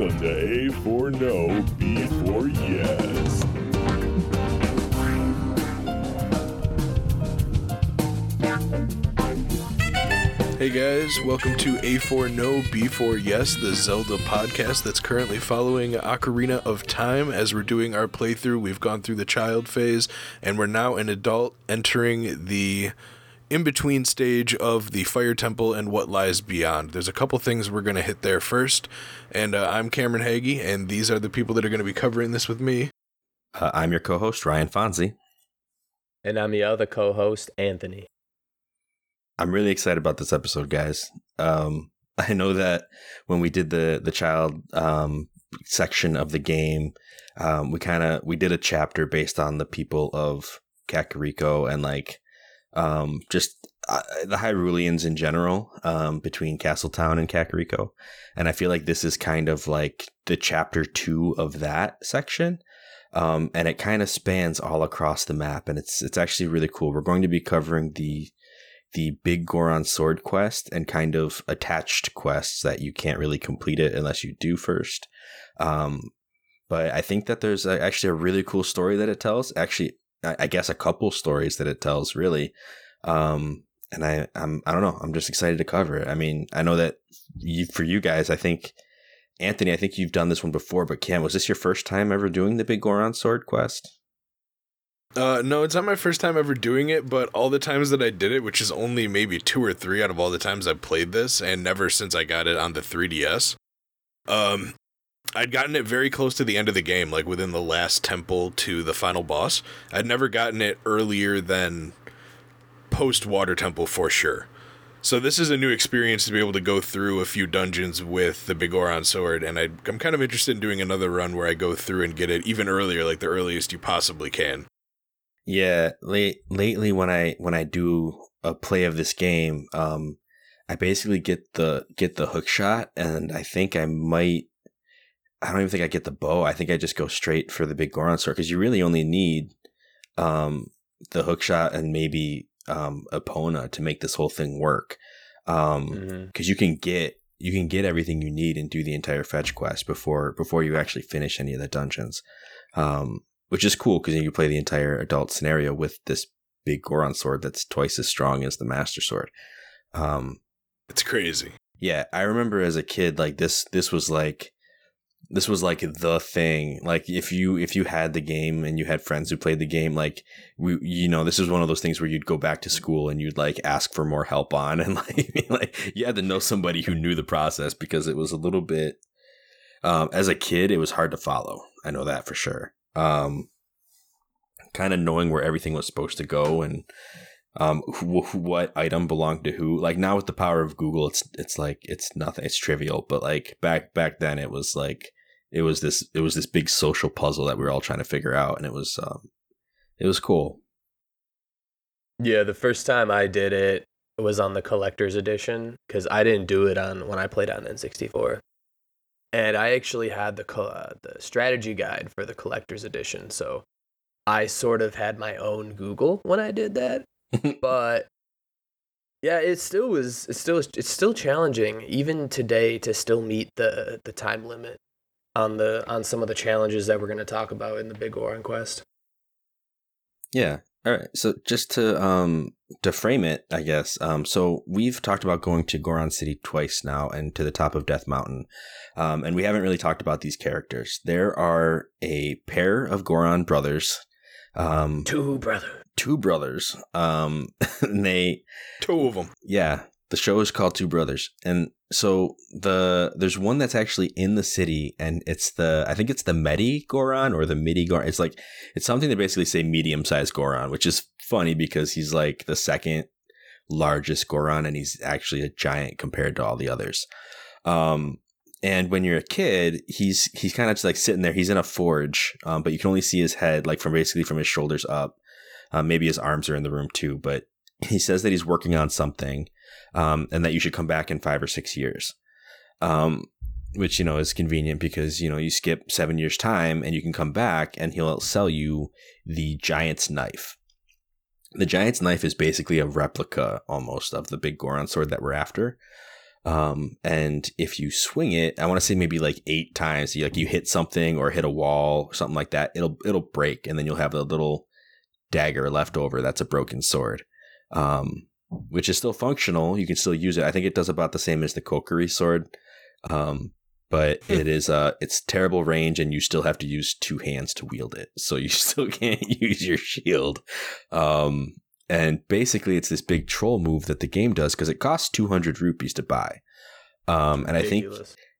Welcome to A for No, B for Yes. Hey guys, welcome to A4 No, B4 Yes, the Zelda podcast that's currently following Ocarina of Time as we're doing our playthrough. We've gone through the child phase and we're now an adult entering the in between stage of the Fire Temple and what lies beyond. There's a couple things we're going to hit there first. And uh, I'm Cameron Hagee, and these are the people that are going to be covering this with me. Uh, I'm your co host, Ryan Fonzie. And I'm the other co host, Anthony. I'm really excited about this episode, guys. Um, I know that when we did the the child um, section of the game, um, we kind of we did a chapter based on the people of Kakariko and like um, just uh, the Hyruleans in general um, between Castletown and Kakariko, and I feel like this is kind of like the chapter two of that section. Um, and it kind of spans all across the map, and it's it's actually really cool. We're going to be covering the the Biggoron sword quest and kind of attached quests that you can't really complete it unless you do first. Um, but I think that there's actually a really cool story that it tells. Actually, I, guess a couple stories that it tells really. Um, and I, I'm, I don't know. I'm just excited to cover it. I mean, I know that you, for you guys, I think Anthony, I think you've done this one before, but Cam, was this your first time ever doing the Biggoron sword quest? Uh, no, it's not my first time ever doing it, but all the times that I did it, which is only maybe two or three out of all the times I've played this, and never since I got it on the 3DS, um, I'd gotten it very close to the end of the game, like within the last temple to the final boss. I'd never gotten it earlier than post Water Temple for sure. So this is a new experience to be able to go through a few dungeons with the Biggoron sword, and I, I'm kind of interested in doing another run where I go through and get it even earlier, like the earliest you possibly can. Yeah, late lately when I when I do a play of this game, um, I basically get the get the hook shot, and I think I might. I don't even think I get the bow. I think I just go straight for the Biggoron sword because you really only need um, the hook shot and maybe um, Epona to make this whole thing work. Because um, mm-hmm. you can get you can get everything you need and do the entire fetch quest before before you actually finish any of the dungeons. Um, which is cool because you can play the entire adult scenario with this Biggoron sword that's twice as strong as the Master Sword. Um, it's crazy. Yeah, I remember as a kid, like this. This was like this was like the thing. Like if you if you had the game and you had friends who played the game, like we you know this is one of those things where you'd go back to school and you'd like ask for more help on and like like you had to know somebody who knew the process because it was a little bit. Um, as a kid, it was hard to follow. I know that for sure um, kind of knowing where everything was supposed to go and um, wh- what item belonged to who. Like now with the power of Google, it's it's like it's nothing. It's trivial. But like back back then, it was like it was this it was this big social puzzle that we were all trying to figure out, and it was um, it was cool. Yeah, the first time I did it was on the collector's edition because I didn't do it on when I played on N64 and I actually had the uh, the strategy guide for the collector's edition. So I sort of had my own Google when I did that, but yeah, it still was. It still it's still challenging even today to still meet the the time limit on the on some of the challenges that we're going to talk about in the Biggoron Quest. Yeah, all right. So just to um to frame it, I guess. Um, so we've talked about going to Goron City twice now, and to the top of Death Mountain, um, and we haven't really talked about these characters. There are a pair of Goron brothers. Um, two brothers. Two brothers. Um, they two of them. Yeah, the show is called Two Brothers, and so the there's one that's actually in the city, and it's the I think it's the Medigoron or the Midi Goron. It's like it's something to basically say medium sized Goron, which is funny because he's like the second largest Goron, and he's actually a giant compared to all the others. Um, and when you're a kid, he's he's kind of just like sitting there. He's in a forge, um, but you can only see his head, like from basically from his shoulders up. Um, maybe his arms are in the room too, but he says that he's working on something um, and that you should come back in five or six years. Um, which you know is convenient because you know you skip seven years time and you can come back and he'll sell you the giant's knife. The giant's knife is basically a replica almost of the Biggoron sword that we're after. Um, and if you swing it, I want to say maybe like eight times, you like you hit something or hit a wall or something like that, it'll it'll break, and then you'll have a little dagger left over. That's a broken sword, um, which is still functional. You can still use it. I think it does about the same as the Kokiri sword, um, but it is uh it's terrible range, and you still have to use two hands to wield it. So you still can't use your shield. Um, and basically, it's this big troll move that the game does because it costs 200 rupees to buy. Um, and I think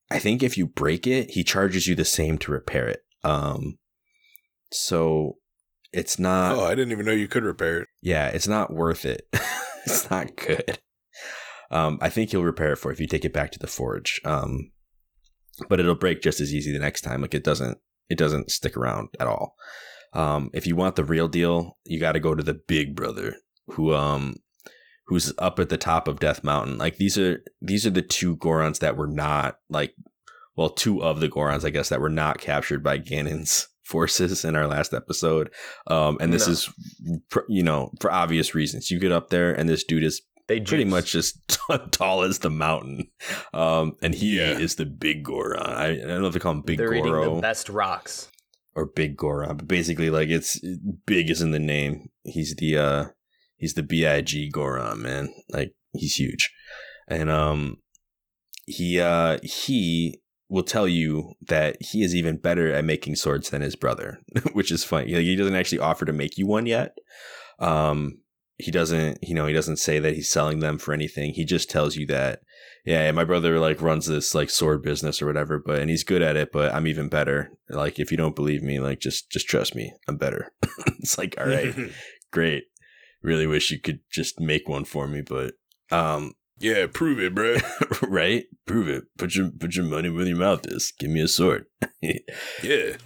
I think if you break it, he charges you the same to repair it. Um, so it's not. oh, I didn't even know you could repair it. Yeah, it's not worth it. it's not good. Um, I think he'll repair it for if you take it back to the forge. Um, but it'll break just as easy the next time. Like it doesn't. It doesn't stick around at all. Um, if you want the real deal, you got to go to the big brother who um who's up at the top of Death Mountain. Like these are these are the two Gorons that were not like well, two of the Gorons, I guess, that were not captured by Ganon's forces in our last episode. Um, and this No. is you know for obvious reasons. You get up there and this dude is They pretty juice. much just tall as the mountain. Um, and he Yeah. is the big Goron. I, I don't know if they call him Big They're eating Goro the best rocks. Or Big Goron, but basically like it's big is in the name. He's the uh he's the BIG Goron, man. Like he's huge. And um he uh he will tell you that he is even better at making swords than his brother, which is funny. Like, he doesn't actually offer to make you one yet. Um he doesn't, you know, he doesn't say that he's selling them for anything. He just tells you that yeah, my brother like runs this like sword business or whatever, but and he's good at it, but I'm even better. Like if you don't believe me, like just just trust me, I'm better. it's like all right, great. Really wish you could just make one for me, but um yeah, prove it, bro. right? Prove it. Put your put your money where your mouth is. Give me a sword. yeah.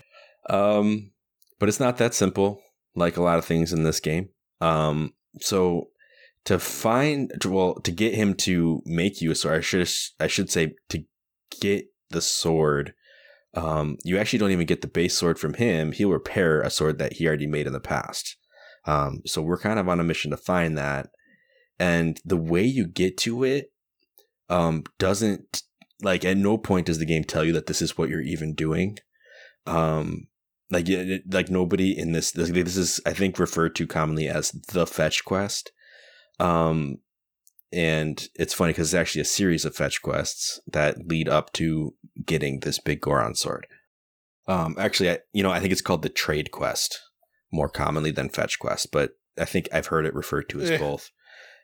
Um, but it's not that simple, like a lot of things in this game. Um, so to find, well, to get him to make you a sword, I should I should say to get the sword. Um, you actually don't even get the base sword from him. He'll repair a sword that he already made in the past. Um, so we're kind of on a mission to find that, and the way you get to it, um, doesn't like at no point does the game tell you that this is what you're even doing. Um, like like nobody in this this this is I think referred to commonly as the fetch quest. Um, and it's funny because it's actually a series of fetch quests that lead up to getting this Biggoron sword. Um, actually, I, you know, I think it's called the trade quest more commonly than fetch quest, but I think I've heard it referred to as both.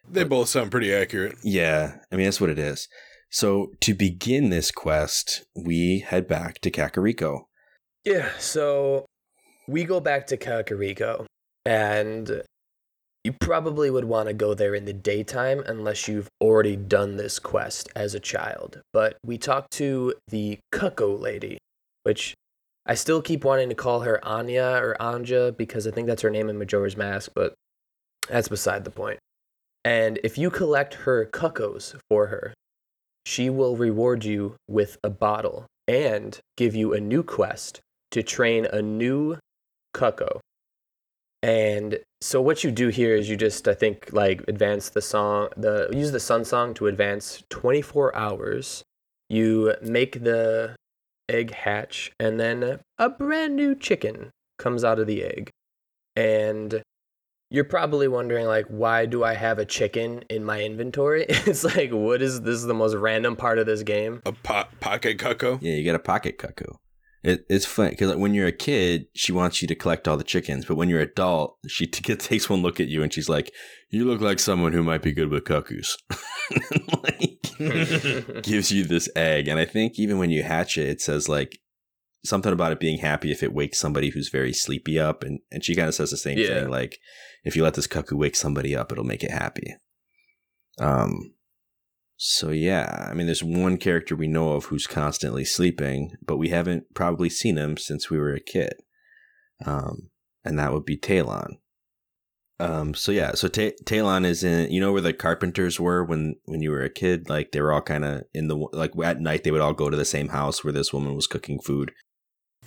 They both sound pretty accurate. Yeah, I mean that's what it is. So to begin this quest, we head back to Kakariko. Yeah, so we go back to Kakariko, and you probably would want to go there in the daytime unless you've already done this quest as a child. But we talk to the Cucco lady, which I still keep wanting to call her Anya or Anja because I think that's her name in Majora's Mask, but that's beside the point. And if you collect her cuccos for her, she will reward you with a bottle and give you a new quest to train a new cucco. And so what you do here is you just I think like advance the song the use the sun song to advance 24 hours. You make the egg hatch and then a brand new chicken comes out of the egg. And you're probably wondering like why do I have a chicken in my inventory? it's like what is this is the most random part of this game? A po- pocket cucco. Yeah, you get a pocket cuckoo. It, it's funny because like, when you're a kid, she wants you to collect all the chickens, but when you're adult, she t- takes one look at you and she's like, "You look like someone who might be good with cuckoos." like, gives you this egg, and I think even when you hatch it, it says like something about it being happy if it wakes somebody who's very sleepy up, and and she kind of says the same Yeah. thing, like if you let this cuckoo wake somebody up, it'll make it happy. Um. So yeah, I mean, there's one character we know of who's constantly sleeping, but we haven't probably seen him since we were a kid. Um, and that would be Talon. Um, so yeah, so Ta- Talon is in. You know where the carpenters were when when you were a kid? Like they were all kind of in the like at night they would all go to the same house where this woman was cooking food.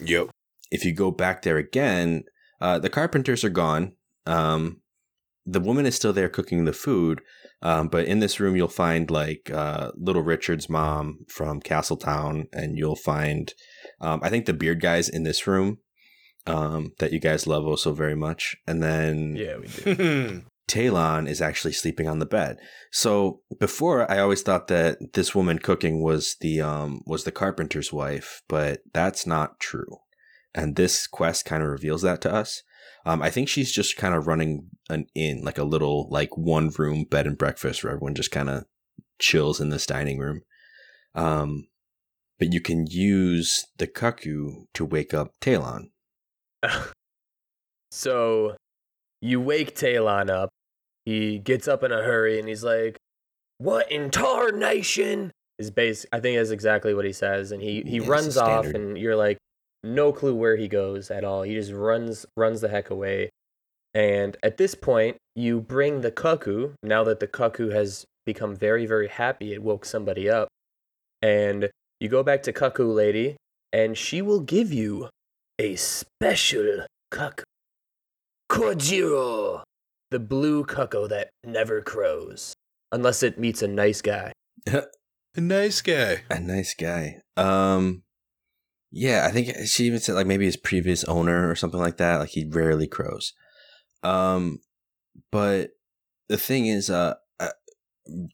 Yep. If you go back there again, uh, the carpenters are gone. Um, the woman is still there cooking the food. Um, but in this room, you'll find like uh, Little Richard's mom from Castletown, and you'll find, um, I think, the beard guys in this room um, that you guys love also very much. And then Yeah, we do. Talon is actually sleeping on the bed. So before, I always thought that this woman cooking was the um, was the carpenter's wife, but that's not true. And this quest kind of reveals that to us. Um, I think she's just kind of running an inn, like a little like one room bed and breakfast where everyone just kind of chills in this dining room. Um, but you can use the cuckoo to wake up Talon. so you wake Talon up. He gets up in a hurry and he's like, "What in tarnation?" Is base. I think that's exactly what he says, and he he Yeah, runs off, and you're like, no clue where he goes at all. He just runs runs the heck away. And at this point, you bring the cuckoo. Now that the cuckoo has become very very happy, it woke somebody up, and you go back to cuckoo lady, and she will give you a special cuckoo. Cojiro, the blue cuckoo that never crows, unless it meets a nice guy. A nice guy. A nice guy. Um, yeah, I think she even said like maybe his previous owner or something like that. Like he rarely crows. Um, but the thing is, uh, uh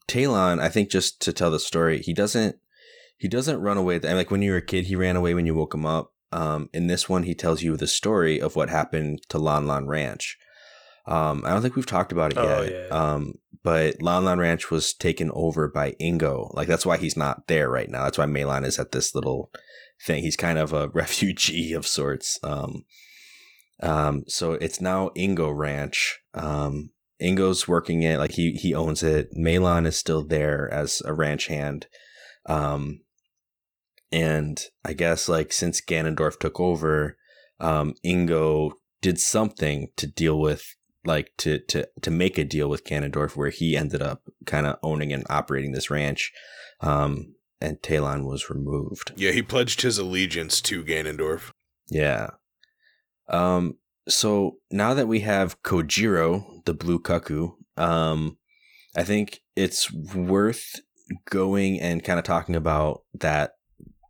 Talon, I think just to tell the story, he doesn't he doesn't run away. I like when you were a kid, he ran away when you woke him up. Um, in this one, he tells you the story of what happened to Lon Lon Ranch. Um, I don't think we've talked about it Oh, yet. yeah. Um, but Lon Lon Ranch was taken over by Ingo. Like that's why he's not there right now. That's why Malon is at this little thing. He's kind of a refugee of sorts. Um, um, so it's now Ingo Ranch. Um, Ingo's working it like he he owns it. Malon is still there as a ranch hand. Um, and I guess like since Ganondorf took over, um, Ingo did something to deal with like to to to make a deal with Ganondorf where he ended up kind of owning and operating this ranch. Um, and Talon was removed. Yeah, he pledged his allegiance to Ganondorf. Yeah. Um, so now that we have Cojiro, the blue cuckoo, um, I think it's worth going and kind of talking about that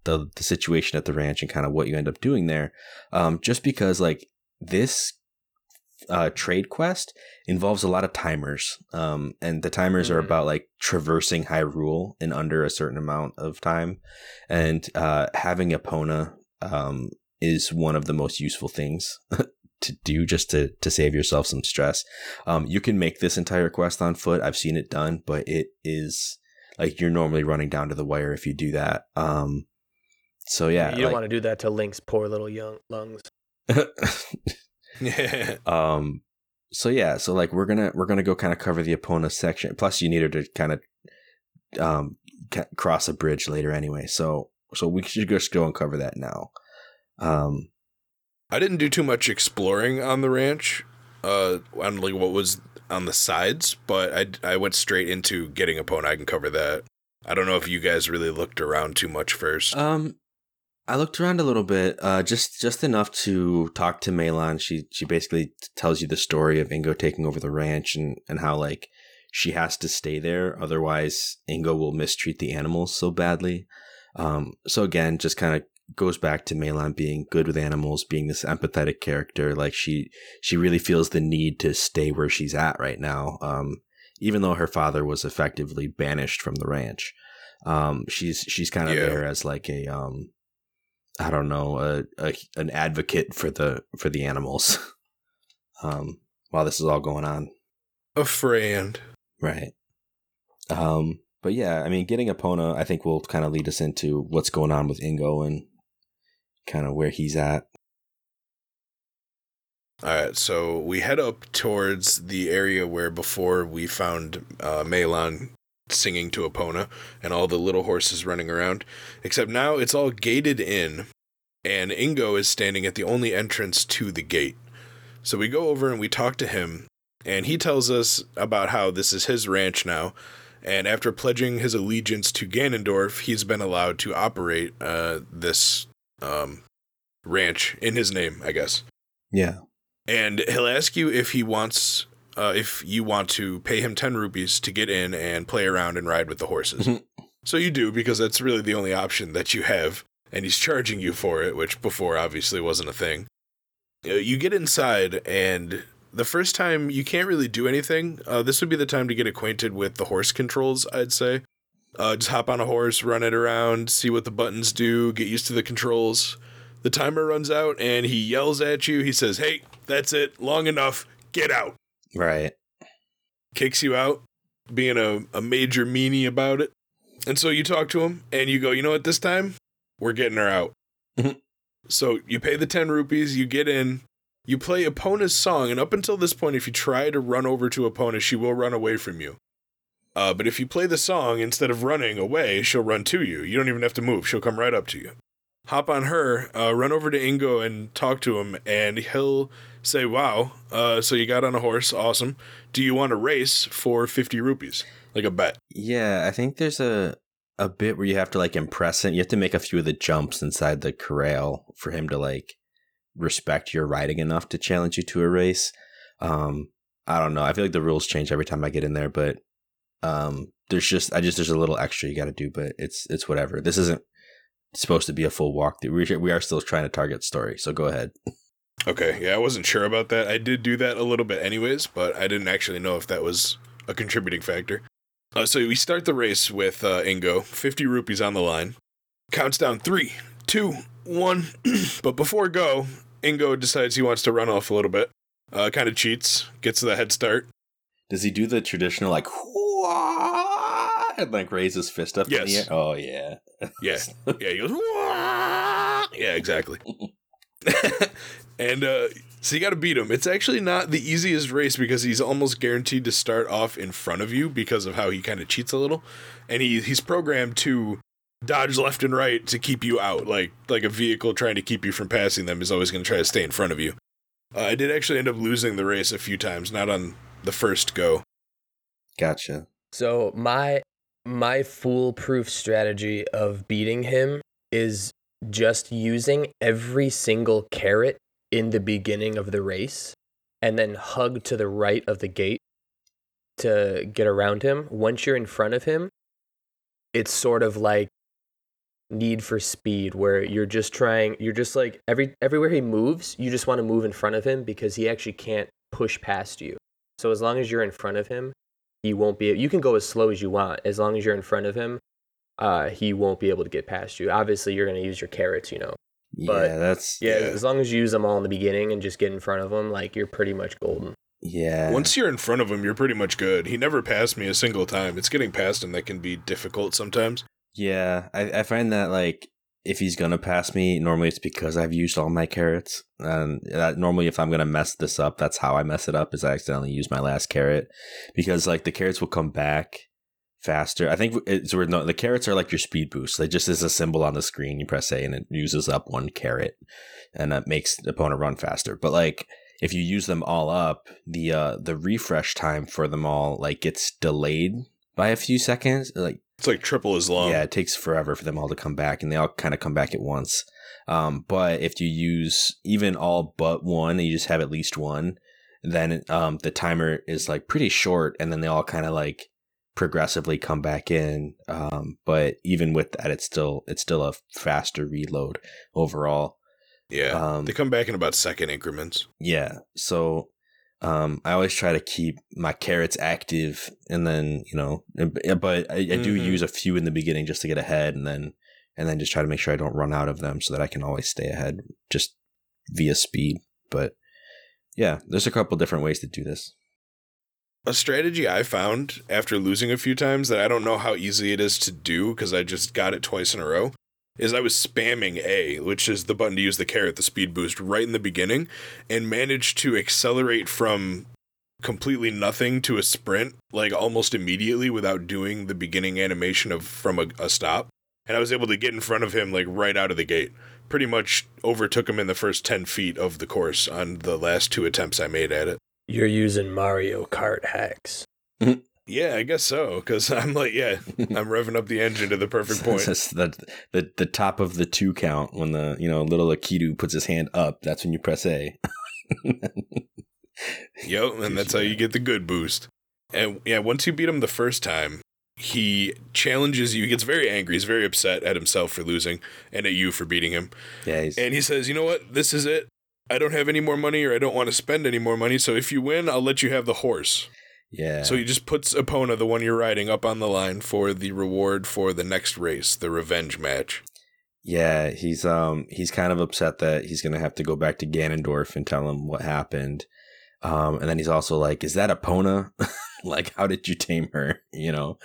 the the situation at the ranch and kind of what you end up doing there. Um, just because like this uh, trade quest involves a lot of timers, um, and the timers are Mhm. about like traversing Hyrule in under a certain amount of time, and uh, having Epona um, is one of the most useful things to do just to to save yourself some stress. Um, you can make this entire quest on foot. I've seen it done, but it is like you're normally running down to the wire if you do that. Um, so yeah, you don't want to do that to Link's poor little young lungs. Yeah. um so yeah so like we're gonna we're gonna go kind of cover the Epona section plus you need her to kind of um ca- cross a bridge later anyway so so we should just go and cover that now um I didn't do too much exploring on the ranch, uh, on like what was on the sides, but I, I went straight into getting pony. I can cover that. I don't know if you guys really looked around too much first. um I looked around a little bit, uh, just just enough to talk to Malon. She she basically tells you the story of Ingo taking over the ranch and and how like she has to stay there, otherwise Ingo will mistreat the animals so badly. Um, so again, just kind of goes back to Malon being good with animals, being this empathetic character. Like she she really feels the need to stay where she's at right now. Um, even though her father was effectively banished from the ranch, um, she's she's kind of Yeah. there as like a um, I don't know, a, a an advocate for the for the animals. um, while this is all going on, a friend. right? Um, but yeah, I mean, getting Epona, I think will kind of lead us into what's going on with Ingo and kind of where he's at. All right, so we head up towards the area where before we found uh, Malon singing to Epona and all the little horses running around. Except now it's all gated in, and Ingo is standing at the only entrance to the gate. So we go over and we talk to him, and he tells us about how this is his ranch now. And after pledging his allegiance to Ganondorf, he's been allowed to operate uh, this um, ranch in his name, I guess Yeah, and he'll ask you if he wants uh, if you want to pay him 10 rupees to get in and play around and ride with the horses. so you do because that's really the only option that you have, and he's charging you for it, which before obviously wasn't a thing. Uh, You get inside, and the first time you can't really do anything. Uh, this would be the time to get acquainted with the horse controls, I'd say. Uh, just hop on a horse, run it around, see what the buttons do, get used to the controls. The timer runs out, and he yells at you. He says, Hey, that's it, long enough, get out Right. kicks you out, being a, a major meanie about it. And so you talk to him and you go, you know what, this time we're getting her out. Mhm. so you pay the 10 rupees, you get in, you play Epona's song, and up until this point, if you try to run over to Epona, she will run away from you. Uh, but if you play the song, instead of running away, she'll run to you. You don't even have to move, she'll come right up to you. Hop on her, uh, run over to Ingo and talk to him, and he'll say, Wow, uh, so you got on a horse, awesome. Do you want to race for 50 rupees? Like a bet. Yeah, I think there's a a bit where you have to like impress him. You have to make a few of the jumps inside the corral for him to like respect your riding enough to challenge you to a race. Um, I don't know. I feel like the rules change every time I get in there, but um, there's just I just there's a little extra you got to do, but it's it's whatever. This isn't supposed to be a full walkthrough. We we are still trying to target story, so go ahead. Okay, yeah, I wasn't sure about that. I did do that a little bit anyways, but I didn't actually know if that was a contributing factor. Uh, so we start the race with uh, Ingo, 50 rupees on the line. Counts down three, two, one. but before go, Ingo decides he wants to run off a little bit. Uh, kind of cheats, gets the head start. Does he do the traditional like "Wah!" and like raise his fist up in the Yes. air? Oh yeah. Yeah, yeah, he goes. "Wah!" Yeah, exactly. and uh, so you got to beat him. It's actually not the easiest race because he's almost guaranteed to start off in front of you because of how he kind of cheats a little, and he he's programmed to dodge left and right to keep you out. Like like a vehicle trying to keep you from passing them is always going to try to stay in front of you. Uh, I did actually end up losing the race a few times, not on the first go. Gotcha. So my my foolproof strategy of beating him is just using every single carrot in the beginning of the race and then hug to the right of the gate to get around him. Once you're in front of him, it's sort of like need for speed where you're just trying you're just like every everywhere he moves, you just want to move in front of him because he actually can't push past you. So as long as you're in front of him, he won't be you can go as slow as you want as long as you're in front of him uh he won't be able to get past you obviously you're going to use your carrots you know But- yeah, that's yeah, Yeah. as long as you use them all in the beginning and just get in front of him like you're pretty much golden yeah. Once you're in front of him, you're pretty much good. He never passed me a single time. It's getting past him that can be difficult sometimes. Yeah, I, I find that like if he's gonna pass me, normally it's because I've used all my carrots. And that, normally, if I'm gonna mess this up, that's how I mess it up. Is I accidentally use my last carrot because like the carrots will come back faster. I think it's weird. No, the carrots are like your speed boost. They just is a symbol on the screen. You press A and it uses up one carrot, and that makes the opponent run faster. But like if you use them all up, the uh the refresh time for them all like gets delayed by a few seconds. Like It's like triple as long. yeah, it takes forever for them all to come back, and they all kind of come back at once. Um, but if you use even all but one, and you just have at least one, then um, the timer is like pretty short, and then they all kind of like progressively come back in. Um, but even with that, it's still it's still a faster reload overall. Yeah. Um, they come back in about second increments. Yeah. So um, I always try to keep my carrots active, and then you know, but I, I do Mhm. use a few in the beginning just to get ahead, and then and then just try to make sure I don't run out of them, so that I can always stay ahead just via speed. But yeah, there's a couple different ways to do this. A strategy I found after losing a few times that I don't know how easy it is to do because I just got it twice in a row is I was spamming A, which is the button to use the carrot, the speed boost, right in the beginning, and managed to accelerate from completely nothing to a sprint like almost immediately without doing the beginning animation of from a, a stop. And I was able to get in front of him like right out of the gate. Pretty much overtook him in the first 10 feet of the course on the last two attempts I made at it. You're using mario kart hacks mm-hmm. Yeah, I guess so. Because I'm like, yeah, I'm revving up the engine to the perfect point. That's the, the the top of the two count when the you know little Lakitu puts his hand up. That's when you press A. Yep, and that's how you get the good boost. And yeah, once you beat him the first time, he challenges you. He gets very angry. He's very upset at himself for losing and at you for beating him. Yeah, he's, And he says, "You know what? This is it. I don't have any more money, or I don't want to spend any more money. So if you win, I'll let you have the horse." yeah. So he just puts Epona, the one you're riding, up on the line for the reward for the next race, the revenge match. Yeah, he's um he's kind of upset that he's gonna have to go back to Ganondorf and tell him what happened. Um, and then he's also like, "Is that Epona? like, how did you tame her? You know,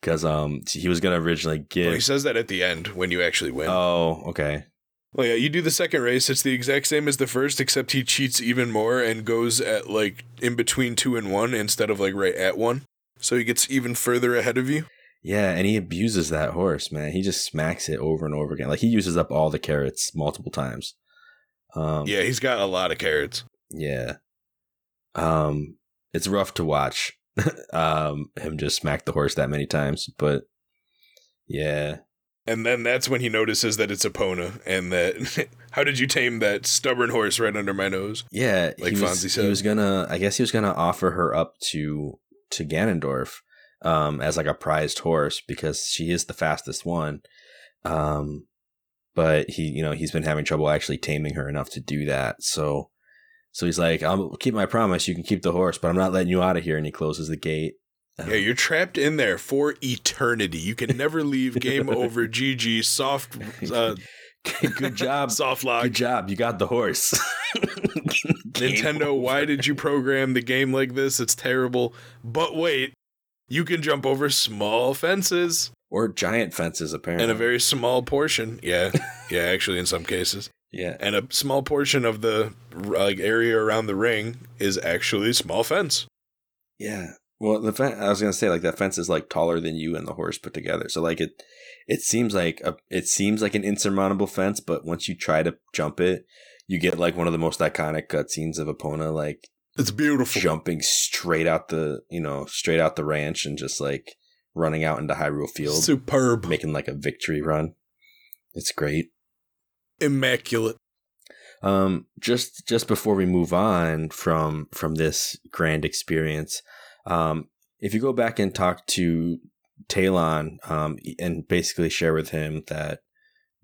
because um he was gonna originally Well, give. he says that at the end when you actually win. oh, okay. Well, yeah, you do the second race. It's the exact same as the first, except he cheats even more and goes at like in between two and one instead of like right at one. So he gets even further ahead of you. Yeah, and he abuses that horse, man. He just smacks it over and over again. Like he uses up all the carrots multiple times. Um, Yeah, he's got a lot of carrots. Yeah. Um, it's rough to watch. um, him just smack the horse that many times, but yeah, And then that's when he notices that it's Epona and that how did you tame that stubborn horse right under my nose? yeah. Like he was, Fonzie said. he was gonna. I guess he was gonna offer her up to to Ganondorf, um, as like a prized horse because she is the fastest one. Um, but he, you know, he's been having trouble actually taming her enough to do that. So, so he's like, "I'll keep my promise. You can keep the horse, but I'm not letting you out of here." And he closes the gate. Yeah, you're trapped in there for eternity. You can never leave. Game over. GG. Soft. Uh, Good job. soft lock. Good job. You got the horse. Nintendo, why did you program the game like this? It's terrible. But wait, you can jump over small fences Or giant fences, apparently. and a very small portion. Yeah, yeah, actually, in some cases, yeah. and a small portion of the like area around the ring is actually a small fence. Yeah. Well, the fen- I was gonna say like that fence is like taller than you and the horse put together. So like it, it seems like a, it seems like an insurmountable fence, but once you try to jump it, you get like one of the most iconic cutscenes of Epona, like It's beautiful. jumping straight out the you know straight out the ranch and just like running out into Hyrule Field, Superb, making like a victory run. It's great. immaculate. Um, just just before we move on from from this grand experience, um, if you go back and talk to Talon, um, and basically share with him that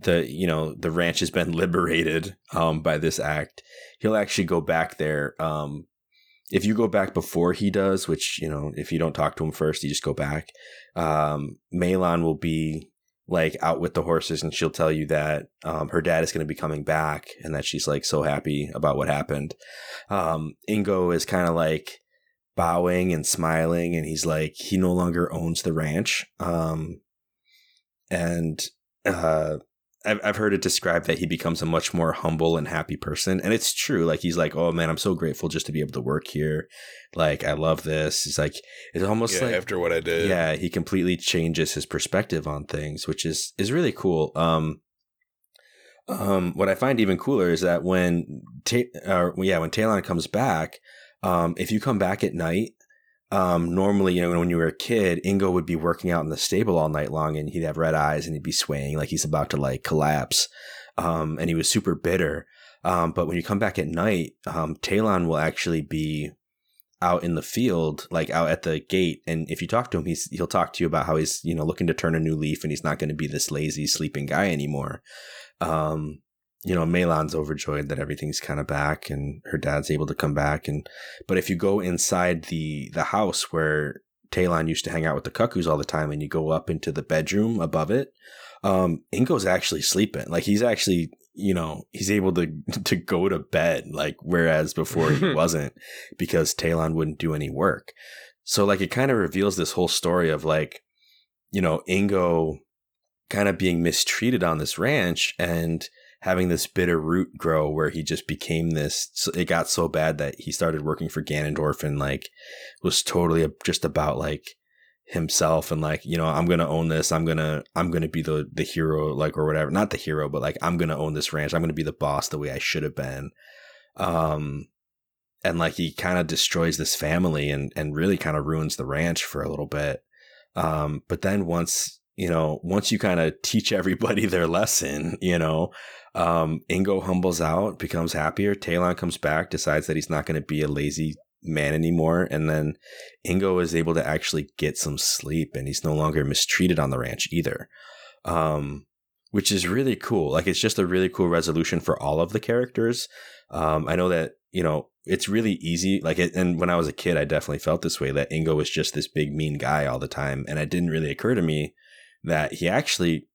the you know the ranch has been liberated um by this act, he'll actually go back there. Um, if you go back before he does, which you know, if you don't talk to him first, you just go back. Um, Malon will be like out with the horses and she'll tell you that um, her dad is going to be coming back and that she's like so happy about what happened. Um, Ingo is kind of like bowing and smiling and he's like he no longer owns the ranch. Um, and uh, I've I've heard it described that he becomes a much more humble and happy person, and it's true. Like he's like, oh man, I'm so grateful just to be able to work here. Like I love this. he's like it's almost Yeah, like after what I did. yeah he completely changes his perspective on things which is is really cool um um what i find even cooler is that when Ta- or yeah when talon comes back um if you come back at night um normally you know when you were a kid ingo would be working out in the stable all night long and he'd have red eyes and he'd be swaying like he's about to like collapse. Um and he was super bitter. Um but when you come back at night um talon will actually be out in the field, like out at the gate, and if you talk to him, he's he'll talk to you about how he's you know looking to turn a new leaf, and he's not going to be this lazy sleeping guy anymore. Um, you know, Malon's overjoyed that everything's kind of back, and her dad's able to come back. And but if you go inside the the house where Talon used to hang out with the cuckoos all the time, and you go up into the bedroom above it, um, Ingo's actually sleeping. Like he's actually, you know, he's able to to go to bed. Like whereas before he wasn't, because Talon wouldn't do any work. So like it kind of reveals this whole story of like, you know, Ingo kind of being mistreated on this ranch and having this bitter root grow where he just became this it got so bad that he started working for Ganondorf and like was totally just about like himself and like you know i'm gonna own this. I'm gonna i'm gonna be the the hero like or whatever. Not the hero but like i'm gonna own this ranch. I'm gonna be the boss the way i should have been. Um and like he kind of destroys this family and and really kind of ruins the ranch for a little bit. Um but then once you know, once you kind of teach everybody their lesson, you know, um, Ingo humbles out, becomes happier. Talon comes back, decides that he's not going to be a lazy man anymore. And then Ingo is able to actually get some sleep and he's no longer mistreated on the ranch either. Um, which is really cool. Like it's just a really cool resolution for all of the characters. Um, I know that, you know, it's really easy. Like, it, and when I was a kid, I definitely felt this way that Ingo was just this big mean guy all the time. And it didn't really occur to me that he actually,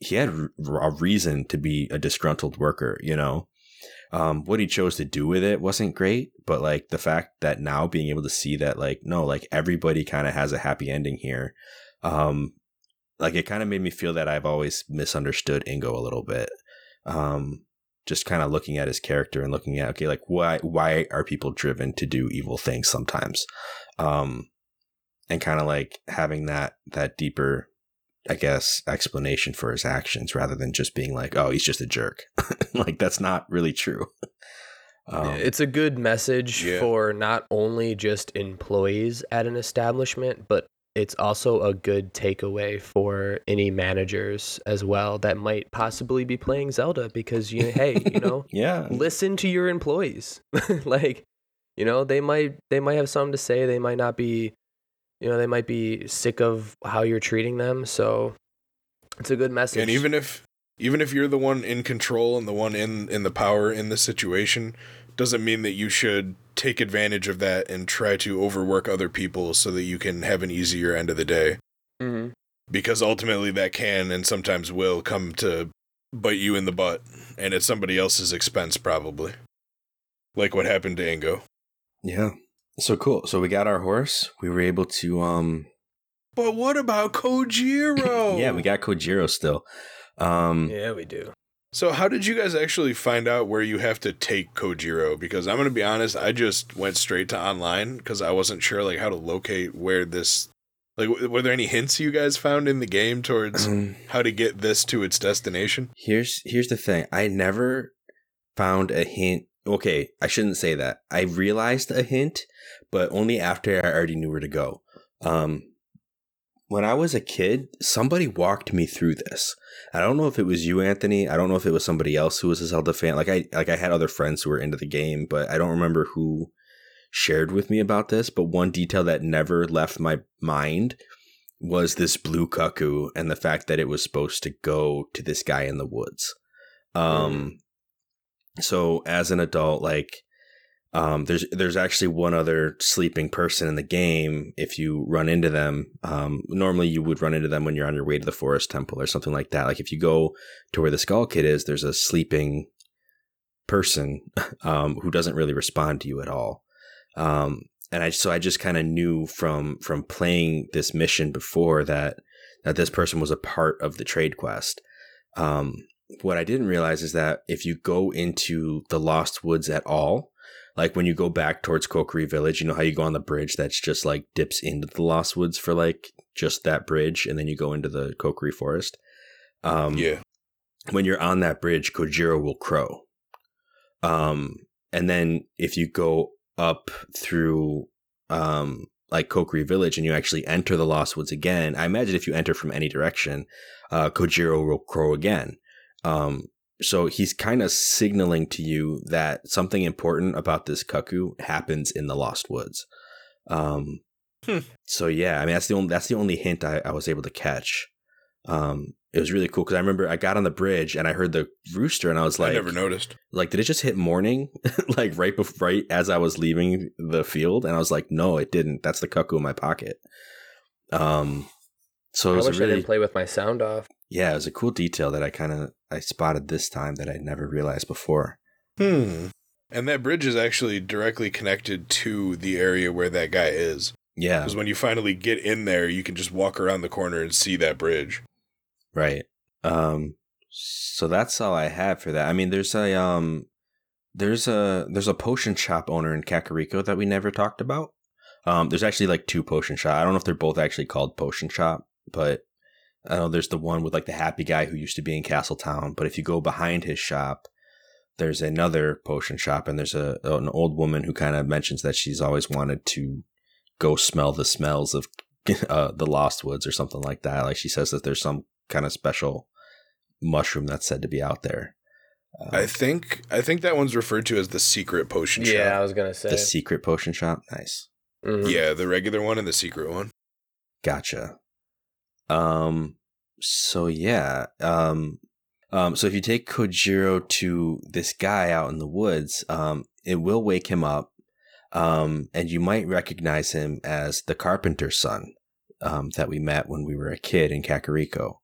he had a reason to be a disgruntled worker, you know? Um, what he chose to do with it wasn't great, but like the fact that now being able to see that, like, no, like everybody kind of has a happy ending here. Um, like it kind of made me feel that I've always misunderstood Ingo a little bit. Um, just kind of looking at his character and looking at okay, like why why are people driven to do evil things sometimes, um, and kind of like having that that deeper, I guess, explanation for his actions rather than just being like, oh, he's just a jerk. like that's not really true. Um, it's a good message yeah. for not only just employees at an establishment, but it's also a good takeaway for any managers as well that might possibly be playing Zelda because you hey, you know, yeah. Listen to your employees. like, you know, they might they might have something to say, they might not be you know, they might be sick of how you're treating them, so it's a good message. And even if even if you're the one in control and the one in in the power in the situation, doesn't mean that you should take advantage of that and try to overwork other people so that you can have an easier end of the day. Mm-hmm. Because ultimately, that can and sometimes will come to bite you in the butt, and at somebody else's expense, probably. Like what happened to Ingo. Yeah. So cool. So we got our horse. We were able to um But what about Cojiro? yeah, we got Cojiro still. Um Yeah, we do. So, how did you guys actually find out where you have to take Cojiro? Because I'm going to be honest, I just went straight to online because I wasn't sure like how to locate where this. Like, were there any hints you guys found in the game towards um, how to get this to its destination? Here's here's the thing. I never found a hint. Okay, I shouldn't say that. I realized a hint, but only after I already knew where to go. Um, when I was a kid, somebody walked me through this. I don't know if it was you, Anthony. I don't know if it was somebody else who was a Zelda fan. Like I like I had other friends who were into the game, but I don't remember who shared with me about this. But one detail that never left my mind was this blue cuckoo and the fact that it was supposed to go to this guy in the woods. Um, mm. so as an adult, like um, there's there's actually one other sleeping person in the game. If you run into them, um, normally you would run into them when you're on your way to the forest temple or something like that. Like if you go to where the skull kid is, there's a sleeping person um, who doesn't really respond to you at all. Um, and I so I just kind of knew from from playing this mission before that that this person was a part of the trade quest. Um, what I didn't realize is that if you go into the Lost Woods at all, like when you go back towards Kokiri Village, you know how you go on the bridge that's just like dips into the Lost Woods for like just that bridge, and then you go into the Kokiri Forest. Um, yeah. When you're on that bridge, Cojiro will crow. Um, and then if you go up through um like Kokiri Village and you actually enter the Lost Woods again, I imagine if you enter from any direction, uh, Cojiro will crow again. Um, so he's kind of signaling to you that something important about this cuckoo happens in the Lost Woods. Um, hmm. So yeah, I mean that's the only that's the only hint I, I was able to catch. Um, it was really cool because I remember I got on the bridge and I heard the rooster and I was like, I never noticed. Like, did it just hit morning? like right before, right as I was leaving the field, and I was like, no, it didn't. That's the cuckoo in my pocket. Um, so I wish really, I didn't play with my sound off. Yeah, it was a cool detail that I kind of I spotted this time that I'd never realized before. Hmm. And that bridge is actually directly connected to the area where that guy is. Yeah. Because when you finally get in there, you can just walk around the corner and see that bridge. Right. Um so that's all I have for that. I mean there's a um there's a there's a potion shop owner in Kakariko that we never talked about. Um there's actually like two potion shop. I don't know if they're both actually called potion shop, but I know there's the one with like the happy guy who used to be in Castletown, but if you go behind his shop, there's another potion shop, and there's a an old woman who kind of mentions that she's always wanted to go smell the smells of uh, the Lost Woods or something like that. Like she says that there's some kind of special mushroom that's said to be out there. Um, I think I think that one's referred to as the secret potion shop. Yeah, I was gonna say. the secret potion shop. Nice. Mhm. Yeah, the regular one and the secret one. Gotcha. Um. So yeah. Um. Um. So if you take Cojiro to this guy out in the woods, um, it will wake him up. Um, and you might recognize him as the carpenter's son, um, that we met when we were a kid in Kakariko.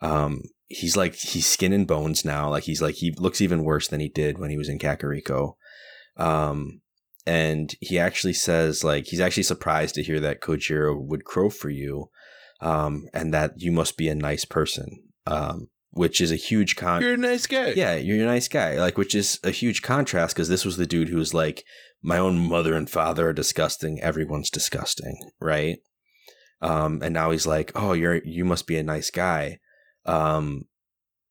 Um, he's like he's skin and bones now. Like he's like he looks even worse than he did when he was in Kakariko. Um, and he actually says like he's actually surprised to hear that Cojiro would crow for you, um, and that you must be a nice person, um, which is a huge con. You're a nice guy. Yeah, you're a nice guy. Like, which is a huge contrast because this was the dude who was like, my own mother and father are disgusting. Everyone's disgusting, right? Um, and now he's like, oh, you're you must be a nice guy. Um,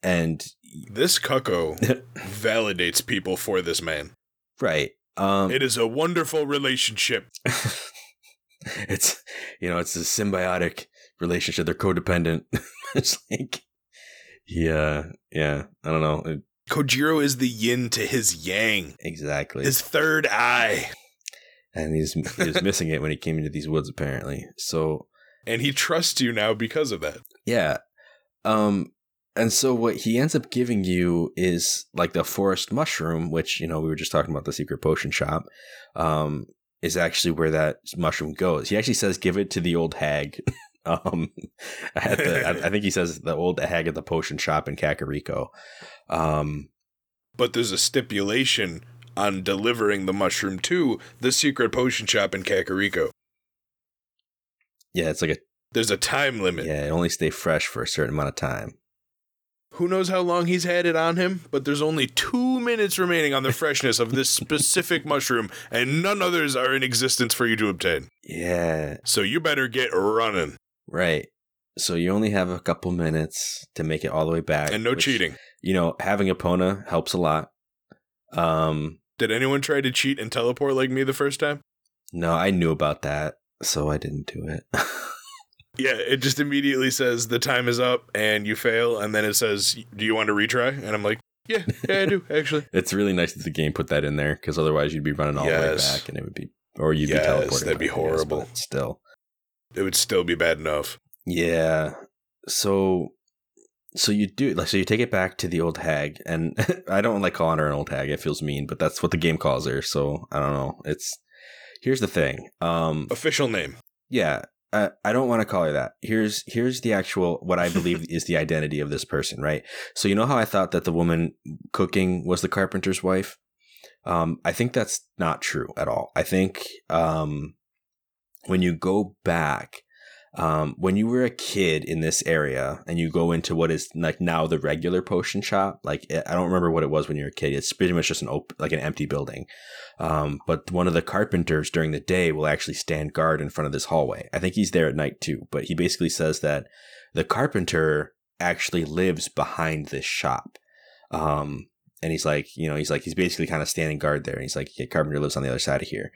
and This cucco validates people for this man. right. Um, It is a wonderful relationship. it's you know it's a symbiotic relationship. They're codependent. it's like, yeah, yeah. I don't know It- Cojiro is the yin to his yang, exactly. his third eye. and he's he was missing it when he came into these woods apparently. So And he trusts you now because of that. Yeah. Um and so what he ends up giving you is like the forest mushroom, which, you know, we were just talking about the secret potion shop, um, is actually where that mushroom goes. He actually says give it to the old hag. um at the, I, I think he says the old hag at the potion shop in Kakariko. Um But there's a stipulation on delivering the mushroom to the secret potion shop in Kakariko. yeah, it's like a There's a time limit. yeah, it only stay fresh for a certain amount of time. Who knows how long he's had it on him, but there's only two minutes remaining on the freshness of this specific mushroom, and none others are in existence for you to obtain. Yeah, So you better get running. Right. So you only have a couple minutes to make it all the way back. And no which- cheating. you know, having Epona helps a lot. Um, Did anyone try to cheat and teleport like me the first time? no, I knew about that, so I didn't do it. Yeah, it just immediately says the time is up and you fail, and then it says, Do you want to retry? And I'm like, Yeah, yeah, I do, actually. it's really nice that the game put that in there because otherwise you'd be running all the way back and it would be, or you'd Yes, be teleporting. that'd be guess, horrible. but still, It would still be bad enough. yeah. So, so you do like so you take it back to the old hag, and I don't like calling her an old hag. It feels mean, but that's what the game calls her. So I don't know. It's here's the thing. Um, Official name. yeah uh, i don't want to call her that here's here's the actual what i believe is the identity of this person right so you know how i thought that the woman cooking was the carpenter's wife um i think that's not true at all i think um when you go back um when you were a kid in this area and you go into what is like now the regular potion shop like i don't remember what it was when you were a kid it's pretty much just an open like an empty building um, but one of the carpenters during the day will actually stand guard in front of this hallway. I think he's there at night too, but he basically says that the carpenter actually lives behind this shop. Um, and he's like, you know, he's like, he's basically kind of standing guard there. And he's like, yeah, carpenter lives on the other side of here.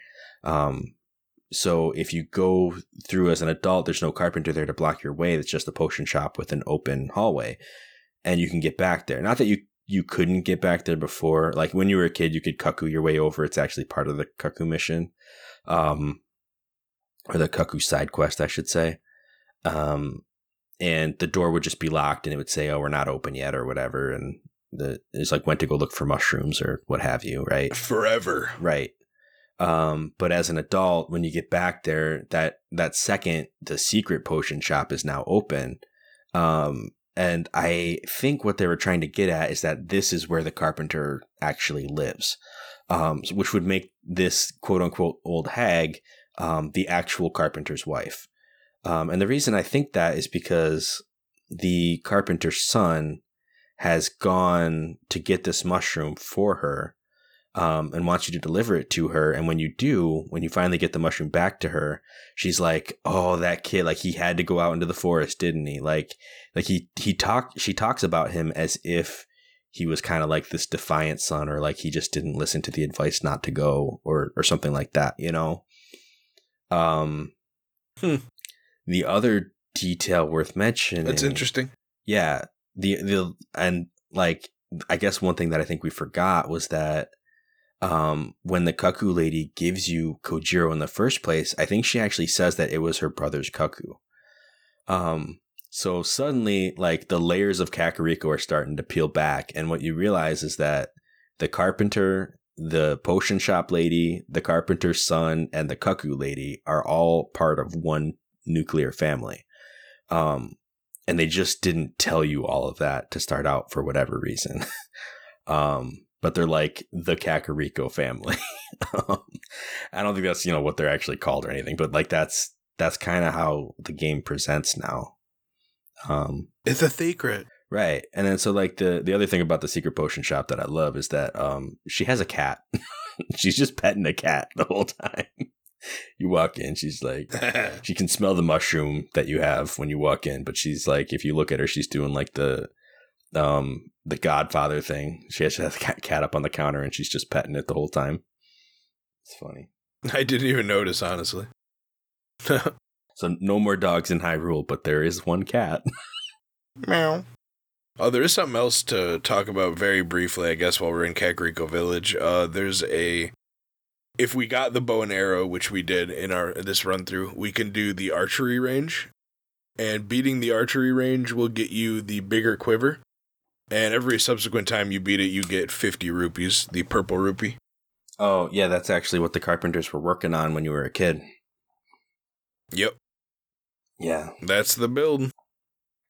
Um, so if you go through as an adult, there's no carpenter there to block your way. It's just a potion shop with an open hallway and you can get back there. Not that you you couldn't get back there before. Like when you were a kid, you could cucco your way over. It's actually part of the cucco mission, um, or the cucco side quest, I should say. Um, and the door would just be locked, and it would say, "Oh, we're not open yet," or whatever. And the it's like went to go look for mushrooms or what have you, right? Forever. Right. Um, but as an adult, when you get back there, that that second, the secret potion shop is now open. Um, and I think what they were trying to get at is that this is where the carpenter actually lives, um, which would make this quote unquote old hag um, the actual carpenter's wife. Um, and the reason I think that is because the carpenter's son has gone to get this mushroom for her um, and wants you to deliver it to her. And when you do, when you finally get the mushroom back to her, she's like, "Oh, that kid! Like he had to go out into the forest, didn't he? Like, like he he talked. She talks about him as if he was kind of like this defiant son, or like he just didn't listen to the advice not to go, or or something like that. You know. Um. Hmm. the other detail worth mentioning. That's interesting. Yeah. The the and like I guess one thing that I think we forgot was that um, when the Cucco lady gives you Cojiro in the first place, I think she actually says that it was her brother's Cucco. Um, so suddenly, like the layers of Kakariko are starting to peel back, and what you realize is that the carpenter, the potion shop lady, the carpenter's son, and the Cucco lady are all part of one nuclear family. Um, and they just didn't tell you all of that to start out for whatever reason. um, but they're like the Kakariko family. Um, I don't think that's you know what they're actually called or anything, but like that's that's kind of how the game presents now. Um, It's a secret. right, and then so like the the other thing about the secret potion shop that I love is that um she has a cat. she's just petting a cat the whole time. you walk in, she's like she can smell the mushroom that you have when you walk in, but she's like, if you look at her, she's doing like the um the Godfather thing. She has a cat, cat up on the counter and she's just petting it the whole time. It's funny. I didn't even notice, honestly. So no more dogs in Hyrule, but there is one cat. Meow. Oh, there is something else to talk about very briefly, I guess, while we're in Kakariko Village. Uh, there's a. If we got the bow and arrow, which we did in our this run through, we can do the archery range, and beating the archery range will get you the bigger quiver. And every subsequent time you beat it, you get 50 rupees, the purple rupee. oh yeah, that's actually what the carpenters were working on when you were a kid. Yep, Yeah, that's the build.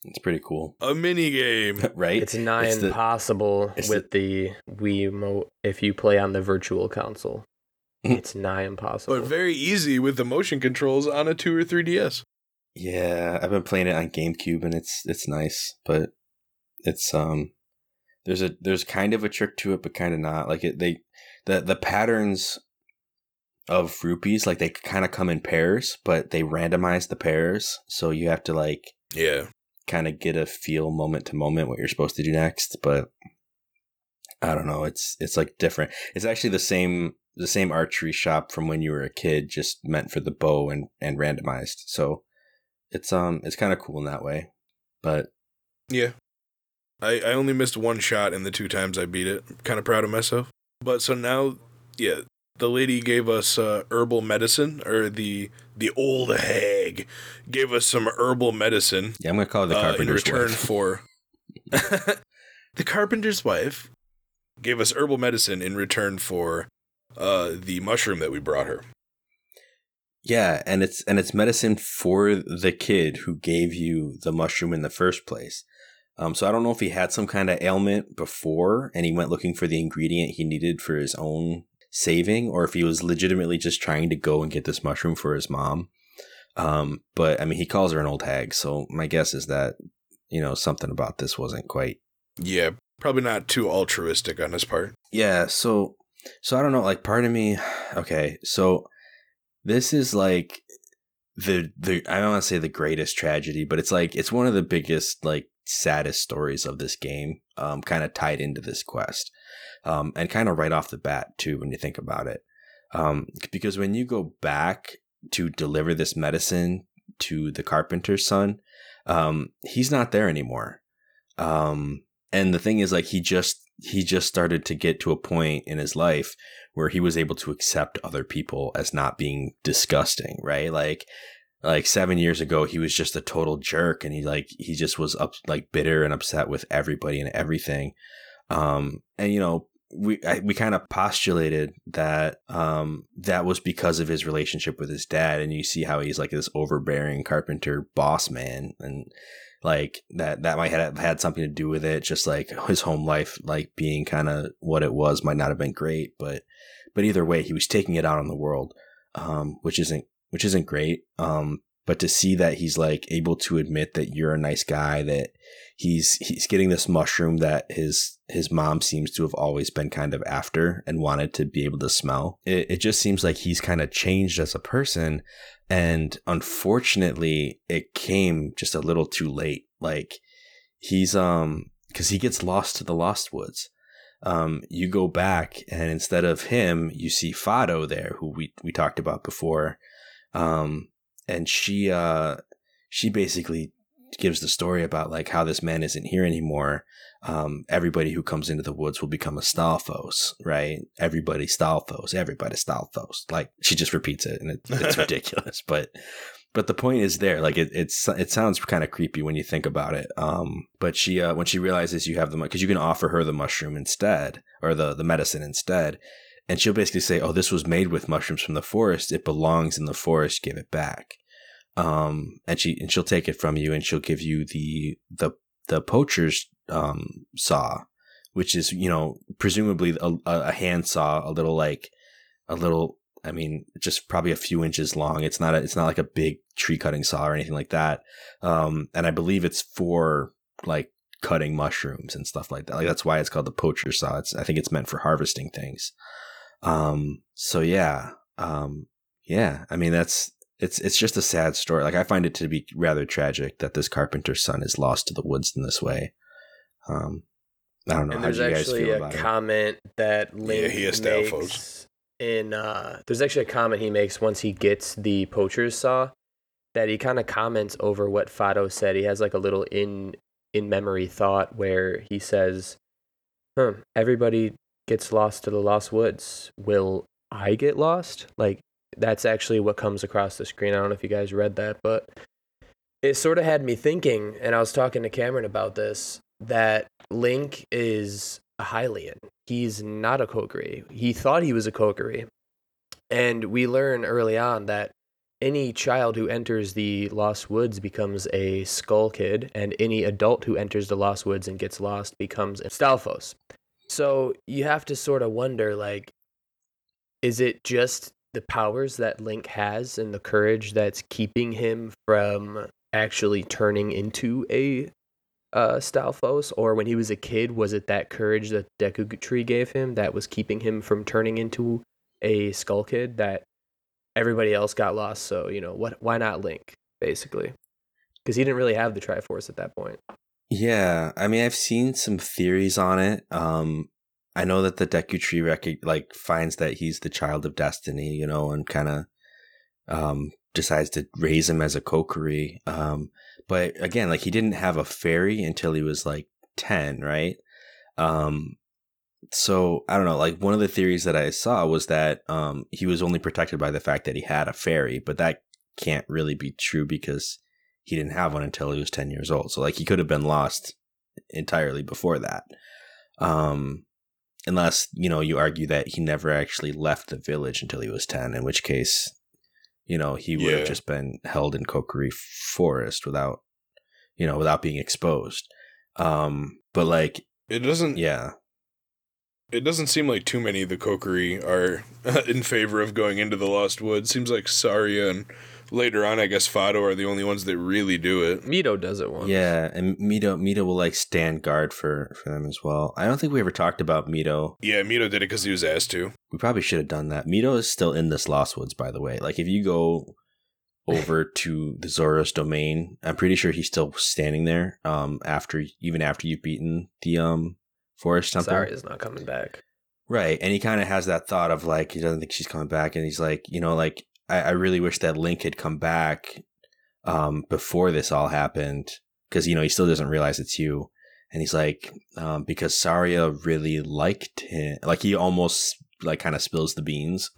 it's pretty cool, A mini game. right? It's nigh It's the- impossible it's with the Wii Mo if you play on the virtual console. It's nigh impossible. But very easy with the motion controls on a 2 or 3DS. Yeah, I've been playing it on GameCube and it's it's nice, but it's um there's a there's kind of a trick to it, but kind of not. Like it they the the patterns of rupees like they kind of come in pairs, but they randomize the pairs, so you have to like Yeah. kind of get a feel moment to moment what you're supposed to do next. But I don't know. It's it's like different. It's actually the same the same archery shop from when you were a kid, just meant for the bow and and randomized. So it's um it's kind of cool in that way. But Yeah. I, I only missed one shot in the two times I beat it. Kind of proud of myself. But so now, yeah, the lady gave us uh, herbal medicine, or the the old hag gave us some herbal medicine yeah, I'm gonna call it the uh, in carpenter's return wife. for the carpenter's wife gave us herbal medicine in return for uh, the mushroom that we brought her. Yeah, and it's and it's medicine for the kid who gave you the mushroom in the first place. Um, so I don't know if he had some kind of ailment before and he went looking for the ingredient he needed for his own saving, or if he was legitimately just trying to go and get this mushroom for his mom. Um, but I mean, he calls her an old hag, so my guess is that you know something about this wasn't quite Yeah, probably not too altruistic on his part. yeah so so i don't know like part of me okay so this is like the the i don't want to say the greatest tragedy but it's like it's one of the biggest like saddest stories of this game um kind of tied into this quest. Um and kind of right off the bat too when you think about it. Um because when you go back to deliver this medicine to the carpenter's son um he's not there anymore. Um and the thing is like he just he just started to get to a point in his life where he was able to accept other people as not being disgusting right? Like like seven years ago he was just a total jerk and he like he just was up like bitter and upset with everybody and everything. Um and you know we I, we kind of postulated that um that was because of his relationship with his dad and you see how he's like this overbearing carpenter boss man and like that that might have had something to do with it just like his home life like being kind of what it was might not have been great but but either way he was taking it out on the world um which isn't which isn't great um but to see that he's like able to admit that you're a nice guy that he's he's getting this mushroom that his his mom seems to have always been kind of after and wanted to be able to smell it, it just seems like he's kind of changed as a person. And unfortunately it came just a little too late. Like he's um because he gets lost to the lost woods. Um you go back and instead of him you see Fado there who we we talked about before um and she uh she basically gives the story about like how this man isn't here anymore. Um, everybody who comes into the woods will become a Stalfos, right? Everybody Stalfos, everybody Stalfos. Like she just repeats it, and it, it's ridiculous. But but the point is there. Like it it's it sounds kind of creepy when you think about it. Um, but she uh, when she realizes you have the money, because you can offer her the mushroom instead or the the medicine instead. And she'll basically say, "Oh, this was made with mushrooms from the forest. It belongs in the forest. Give it back." um, and she and she'll take it from you and she'll give you the the the poacher's um, saw, which is you know presumably a, a hand saw, a little like a little. I mean, just probably a few inches long. It's not a, it's not like a big tree cutting saw or anything like that. Um, and I believe it's for like cutting mushrooms and stuff like that. Like that's why it's called the poacher saw. It's I think it's meant for harvesting things. Um, so yeah, um, yeah. I mean that's it's it's just a sad story. Like I find it to be rather tragic that this carpenter's son is lost to the woods in this way. Um, I don't know. And How there's do you guys actually feel a about it? comment that Link Yeah, he is makes Stalfos. in uh there's actually a comment he makes once he gets the poacher's saw that he kind of comments over what Fado said. He has like a little in in memory thought where he says, "Huh, everybody gets lost to the lost woods. Will I get lost?" Like that's actually what comes across the screen. I don't know if you guys read that, but it sort of had me thinking, and I was talking to Cameron about this, that Link is a Hylian. He's not a Kokiri. He thought he was a Kokiri. And we learn early on that any child who enters the Lost Woods becomes a Skull Kid, and any adult who enters the Lost Woods and gets lost becomes a Stalfos. So you have to sort of wonder, like, is it just the powers that Link has and the courage that's keeping him from actually turning into a uh, Stalfos? Or when he was a kid, was it that courage that Deku Tree gave him that was keeping him from turning into a Skull Kid that everybody else got lost? So, you know, what? why not Link, basically? Because he didn't really have the Triforce at that point. Yeah, I mean, I've seen some theories on it. Um, I know that the Deku Tree rec- like finds that he's the child of destiny, you know, and kind of um, decides to raise him as a Kokiri. Um, but again, like he didn't have a fairy until he was like ten, right? Um, so I don't know. Like one of the theories that I saw was that um, he was only protected by the fact that he had a fairy, but that can't really be true because he didn't have one until he was 10 years old. So like he could have been lost entirely before that. Um unless, you know, you argue that he never actually left the village until he was 10, in which case, you know, he would Yeah. have just been held in Kokiri Forest without you know, without being exposed. Um but like It doesn't. yeah. It doesn't seem like too many of the Kokiri are in favor of going into the Lost Woods. Seems like Saria and later on, I guess Fado are the only ones that really do it. Mido does it once. Yeah, and Mido Mido will like stand guard for for them as well. I don't think we ever talked about Mido. Yeah, Mido did it because he was asked to. We probably should have done that. Mido is still in this Lost Woods, by the way. Like if you go over to the Zora's domain, I'm pretty sure he's still standing there. Um, after even after you've beaten the um forest temple, Saria, is not coming back. right? And he kind of has that thought of like he doesn't think she's coming back, and he's like, you know, like I, I really wish that Link had come back um before this all happened because you know he still doesn't realize it's you. And he's like, um, because Saria really liked him. Like he almost like kind of spills the beans.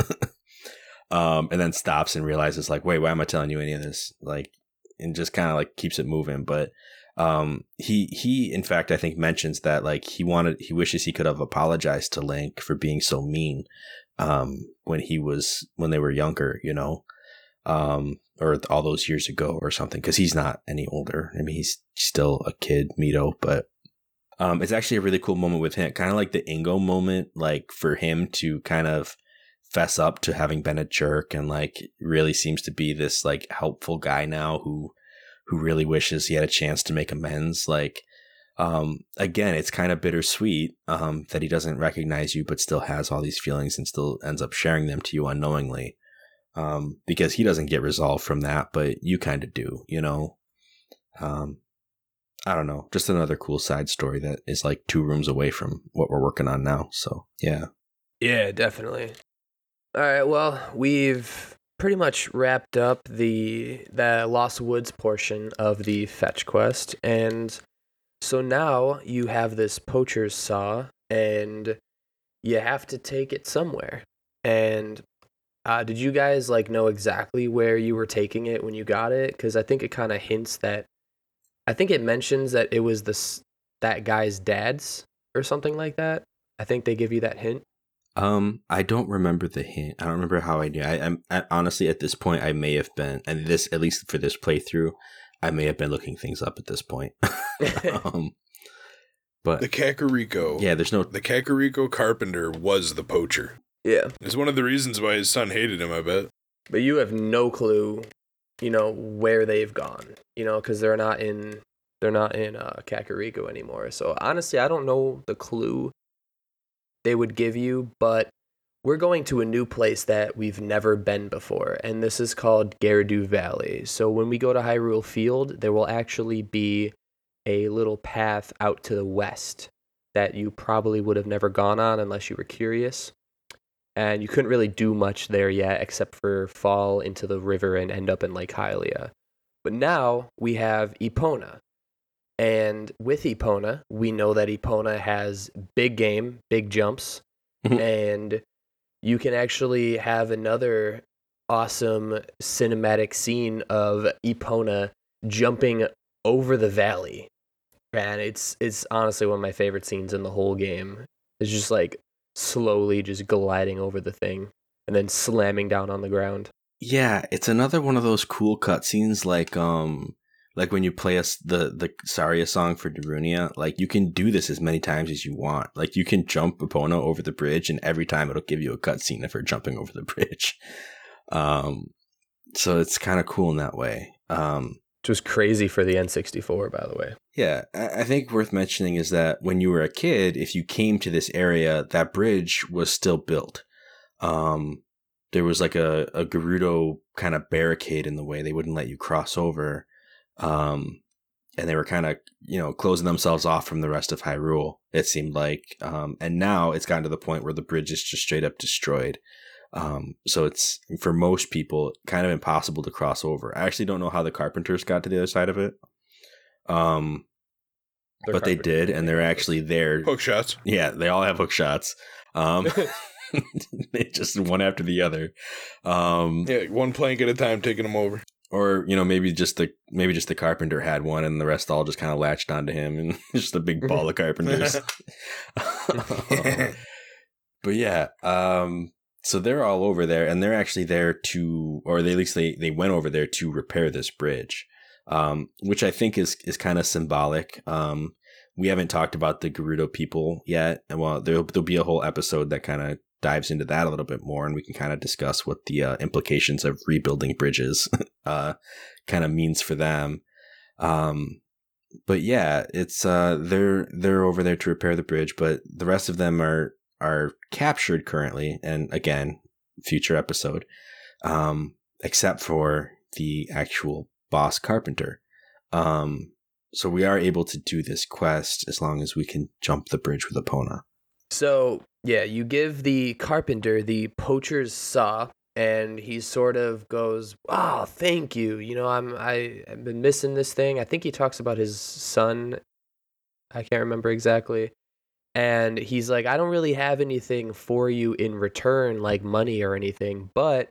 um, and then stops and realizes like, wait, why am I telling you any of this? Like, and just kind of like keeps it moving. But um, he he in fact I think mentions that like he wanted he wishes he could have apologized to Link for being so mean um, when he was when they were younger, you know, um, or all those years ago or something. Because he's not any older. I mean, he's still a kid, Mido, but. Um, it's actually a really cool moment with him, kind of like the Ingo moment, like for him to kind of fess up to having been a jerk and like really seems to be this like helpful guy now who who really wishes he had a chance to make amends like um again it's kind of bittersweet um that he doesn't recognize you but still has all these feelings and still ends up sharing them to you unknowingly um because he doesn't get resolved from that but you kind of do you know um I don't know, just another cool side story that is like two rooms away from what we're working on now. So, yeah. Yeah, definitely. All right, well, we've pretty much wrapped up the the Lost Woods portion of the fetch quest, and so now you have this poacher's saw, and you have to take it somewhere. And uh, did you guys like know exactly where you were taking it when you got it? Because I think it kind of hints that. I think it mentions that it was this that guy's dad's or something like that. I think they give you that hint. Um, I don't remember the hint. I don't remember how I knew. I, I'm I, honestly at this point I may have been, and this at least for this playthrough, I may have been looking things up at this point. um, but The Kakariko. yeah, there's no. The Kakariko carpenter was the poacher. Yeah, It's one of the reasons why his son hated him, I bet. but you have no clue, you know, where they've gone. You know, because they're not in they're not in uh, Kakariko anymore. So honestly, I don't know the clue they would give you, but we're going to a new place that we've never been before, and this is called Gerudo Valley. So when we go to Hyrule Field, there will actually be a little path out to the west that you probably would have never gone on unless you were curious. And you couldn't really do much there yet except for fall into the river and end up in Lake Hylia. But now we have Epona. And with Epona, we know that Epona has big game, big jumps, and you can actually have another awesome cinematic scene of Epona jumping over the valley. And it's it's honestly one of my favorite scenes in the whole game. It's just like slowly just gliding over the thing and then slamming down on the ground. Yeah, it's another one of those cool cutscenes, like um, like when you play us the the Saria song for Darunia. Like you can do this as many times as you want. Like you can jump Epona over the bridge, and every time it'll give you a cutscene of her jumping over the bridge. Um, so it's kind of cool in that way. Um, Which was crazy for the N64, by the way. Yeah, I I think worth mentioning is that when you were a kid, if you came to this area, that bridge was still built. Um, there was like a, a Gerudo kind of barricade in the way; they wouldn't let you cross over. Um, and they were kind of you know closing themselves off from the rest of Hyrule. It seemed like, um, and now it's gotten to the point where the bridge is just straight up destroyed. Um, so it's for most people kind of impossible to cross over. I actually don't know how the carpenters got to the other side of it. Um, They're but they did, and they're actually there. Hook shots. Yeah, they all have hook shots. Um, they just one after the other. Um, Yeah, one plank at a time, taking them over. Or you know maybe just the maybe just the carpenter had one, and the rest all just kind of latched onto him, and just a big ball of carpenters. but yeah, um, so they're all over there, and they're actually there to, or they, at least they they went over there to repair this bridge, um, which I think is is kind of symbolic. Um, we haven't talked about the Gerudo people yet, and well, there'll there'll be a whole episode that kind of dives into that a little bit more, and we can kind of discuss what the uh, implications of rebuilding bridges uh, kind of means for them. Um, but yeah, it's uh, they're they're over there to repair the bridge, but the rest of them are are captured currently, and again, future episode, um, except for the actual boss carpenter. Um, so we are able to do this quest as long as we can jump the bridge with Epona. So yeah, you give the carpenter the poacher's saw, and he sort of goes, "Oh, thank you. You know, I'm I I've been missing this thing." I think he talks about his son. I can't remember exactly. And he's like, "I don't really have anything for you in return, like money or anything, but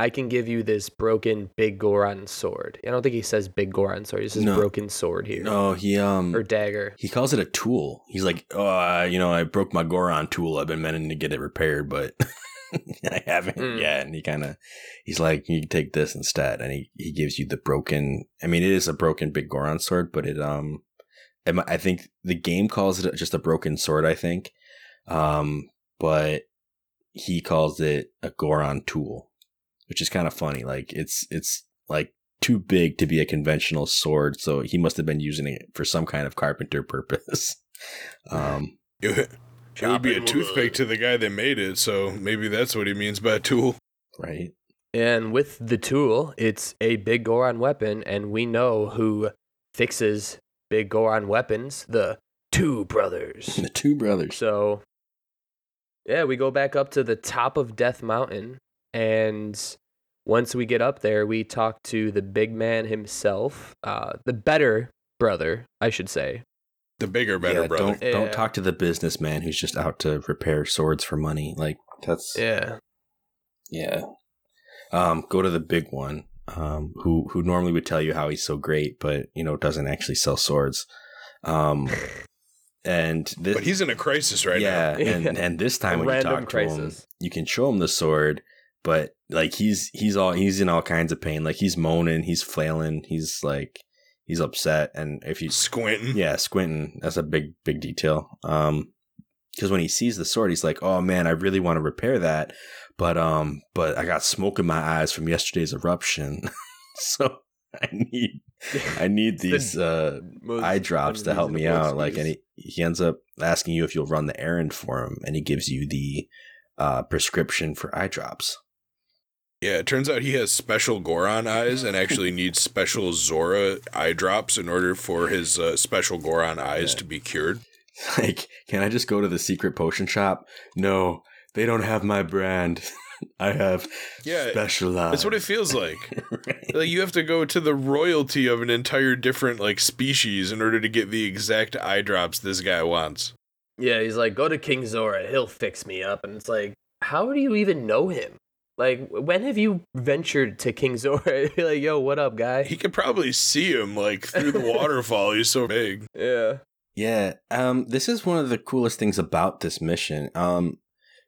I can give you this broken Biggoron sword." I don't think he says Biggoron sword. He says No. broken sword here No, he um or dagger. he calls it a tool. He's like, oh, uh, you know, I broke my Goron tool. I've been meaning to get it repaired, but I haven't Mm. yet. And he kind of, he's like, you can take this instead, and he he gives you the broken. I mean, it is a broken Biggoron sword, but it um, I think the game calls it just a broken sword. I think, um, but he calls it a Goron tool, which is kind of funny. Like it's it's like too big to be a conventional sword, so he must have been using it for some kind of carpenter purpose. um, It would- it would be a toothpick to the guy that made it, so maybe that's what he means by tool. right? And with the tool, it's a big Goron weapon, and we know who fixes big Goron weapons the two brothers. The two brothers. so, yeah, we go back up to the top of Death Mountain, and once we get up there, we talk to the big man himself, uh, the better brother, I should say. The bigger, better yeah, brother. Don't Yeah. don't talk to the businessman who's just out to repair swords for money. Like that's Yeah. Yeah. Um, go to the big one, um, who who normally would tell you how he's so great, but you know doesn't actually sell swords. Um, and this, But he's in a crisis right yeah, now. and and this time when you random talk to him, you can show him the sword, but like he's he's all he's in all kinds of pain. Like he's moaning, he's flailing, he's like he's upset, and if you. Squinting. yeah, squinting. That's a big, big detail. Um, because when he sees the sword, he's like, "Oh man, I really want to repair that, but um, but I got smoke in my eyes from yesterday's eruption, so I need, I need these uh eye drops to help me out." Like, and he he ends up asking you if you'll run the errand for him, and he gives you the uh prescription for eye drops. Yeah, it turns out he has special Goron eyes and actually needs special Zora eye drops in order for his uh, special Goron eyes Yeah. to be cured. Like, can I just go to the secret potion shop? No, they don't have my brand. I have Yeah, specialized. That's what it feels like. Right. like you have to go to the royalty of an entire different like species in order to get the exact eye drops this guy wants. Yeah, he's like, go to King Zora, he'll fix me up. And it's like, how do you even know him? Like, when have you ventured to King Zora? You're like, yo, what up, guy? He could probably see him like through the waterfall. He's so big. yeah. Yeah, um, this is one of the coolest things about this mission, um,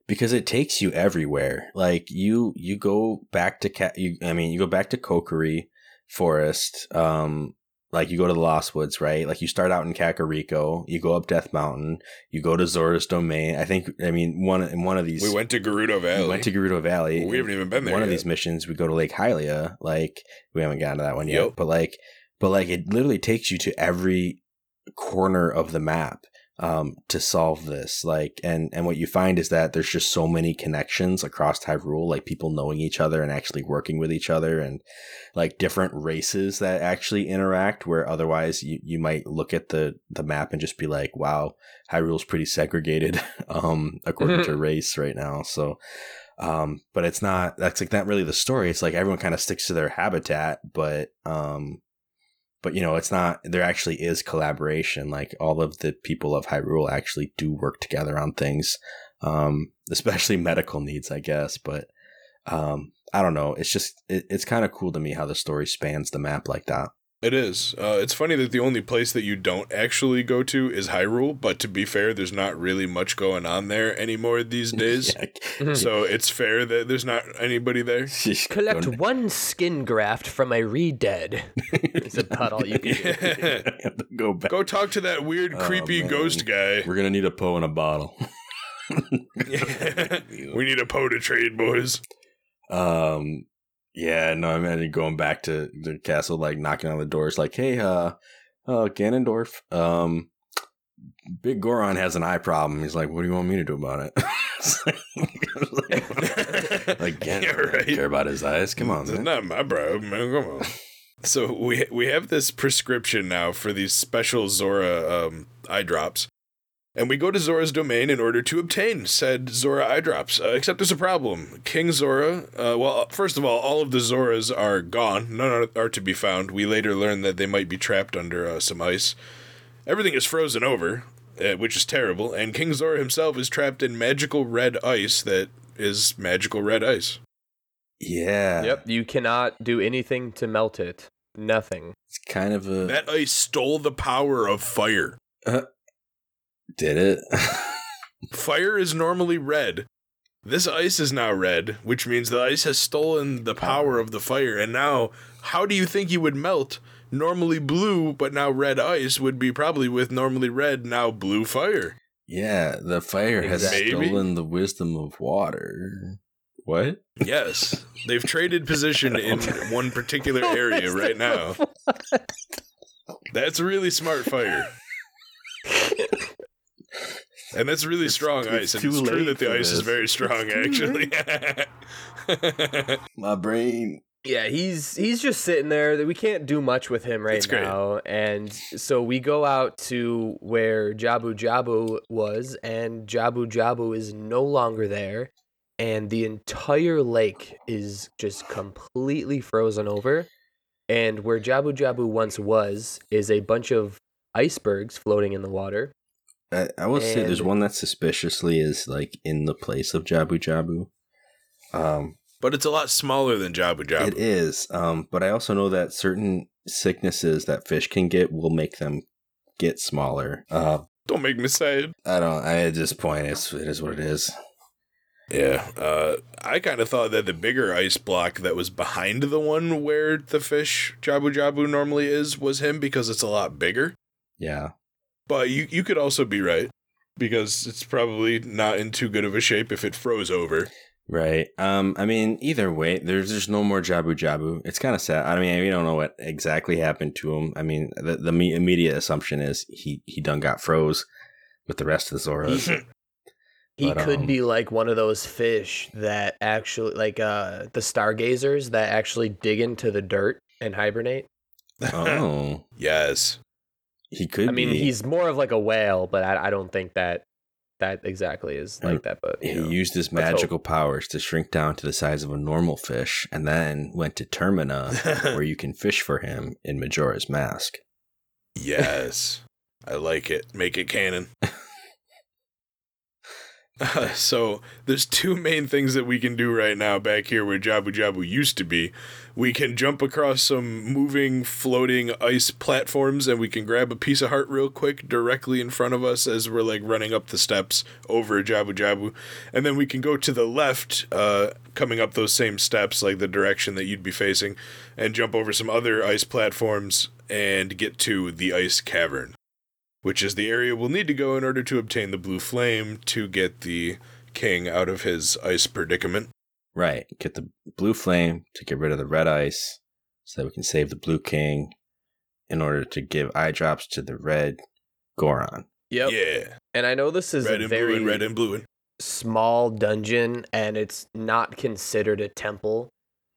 because it takes you everywhere. Like you, you go back to cat. you, I mean, you go back to Kokiri Forest. Um, like you go to the Lost Woods, right? Like you start out in Kakariko, you go up Death Mountain, you go to Zora's Domain. I think, I mean, one in one of these, We went to Gerudo Valley. we went to Gerudo Valley. we haven't even been there. one of these missions we go to lake hylia like we haven't gotten to that one yet Yep. but like but like it literally takes you to every corner of the map um to solve this like and and what you find is that there's just so many connections across Hyrule like people knowing each other and actually working with each other and like different races that actually interact where otherwise you, you might look at the the map and just be like wow Hyrule's pretty segregated um according to race right now. So um but it's not that's like not really the story. It's like everyone kind of sticks to their habitat but um but you know it's not there actually is collaboration. Like all of the people of hyrule actually do work together on things um especially medical needs i guess but um i don't know. It's just it, it's kind of cool to me how the story spans the map like that It is. Uh, it's funny that the only place that you don't actually go to is Hyrule, but to be fair, there's not really much going on there anymore these days. Yeah, So it's fair that there's not anybody there. just Collect going- one skin graft from a re-dead. It's about all you can do. go back Go talk to that weird, Oh, creepy man. ghost guy. we're gonna need a poe in a bottle we need a Poe to trade, boys. Um, yeah, no, I imagine going back to the castle, like knocking on the doors, like, "Hey, uh, uh, Ganondorf, um, Biggoron has an eye problem." He's like, "What do you want me to do about it?" Like, like Yeah, right. care about his eyes? Come on, It's man. not my problem, man. Come on. So we we have this prescription now for these special Zora um, eye drops, and we go to Zora's domain in order to obtain said Zora eye drops. Uh, except there's a problem. King Zora. Uh, well, first of all, all of the Zoras are gone. None are, are to be found. We later learn that they might be trapped under uh, some ice. Everything is frozen over, uh, which is terrible. And King Zora himself is trapped in magical red ice that is magical red ice. Yeah, Yep, you cannot do anything to melt it. Nothing. It's kind of a That ice stole the power of fire. Did it. Fire is normally red. This ice is now red, which means the ice has stolen the power of the fire. And now, how do you think you would melt? Normally blue, but now red ice would be probably with normally red, now blue fire. yeah, the fire has Maybe. stolen the wisdom of water. What? Yes, they've traded position in one particular area right now. That's really smart fire. And that's really strong it's ice. And it's true that the for ice is very strong, actually. My brain. Yeah, he's he's just sitting there. We can't do much with him right It's great. now, and so we go out to where Jabu Jabu was, and Jabu Jabu is no longer there, and the entire lake is just completely frozen over. And where Jabu Jabu once was is a bunch of icebergs floating in the water. I, I will say there's one that suspiciously is like in the place of Jabu Jabu. Um, But it's a lot smaller than Jabu Jabu. It is. Um, but I also know that certain sicknesses that fish can get will make them get smaller. Uh, Don't make me sad. I don't. I, at this point, it's it is what it is. Yeah. Uh, I kind of thought that the bigger ice block that was behind the one where the fish Jabu Jabu normally is was him because it's a lot bigger. Yeah. But you you could also be right because it's probably not in too good of a shape if it froze over. Right. Um. I mean, either way, there's just no more Jabu Jabu. It's kind of sad. I mean, we don't know what exactly happened to him. I mean, the the me- immediate assumption is he he done got froze with the rest of the Zoras. He But, could um, be like one of those fish that actually, like uh, the stargazers that actually dig into the dirt and hibernate. oh, yes. He could. I mean, be. he's more of like a whale, but I, I don't think that that exactly is like And that. But He know. used his let's hope. magical powers to shrink down to the size of a normal fish, and then went to Termina, where you can fish for him in Majora's Mask. Yes. I like it. Make it canon. Uh, so there's two main things that we can do right now back here where Jabu Jabu used to be. We can jump across some moving, floating ice platforms, and we can grab a piece of heart real quick directly in front of us as we're like running up the steps over Jabu Jabu, and then we can go to the left, uh, coming up those same steps, like the direction that you'd be facing, and jump over some other ice platforms and get to the ice cavern which is the area we'll need to go in order to obtain the blue flame to get the king out of his ice predicament. Right. Get the blue flame to get rid of the red ice, so that we can save the blue king, in order to give eye drops to the red Goron. Yep. Yeah, And I know this is red a and blue very and red and blue. and small dungeon, and it's not considered a temple,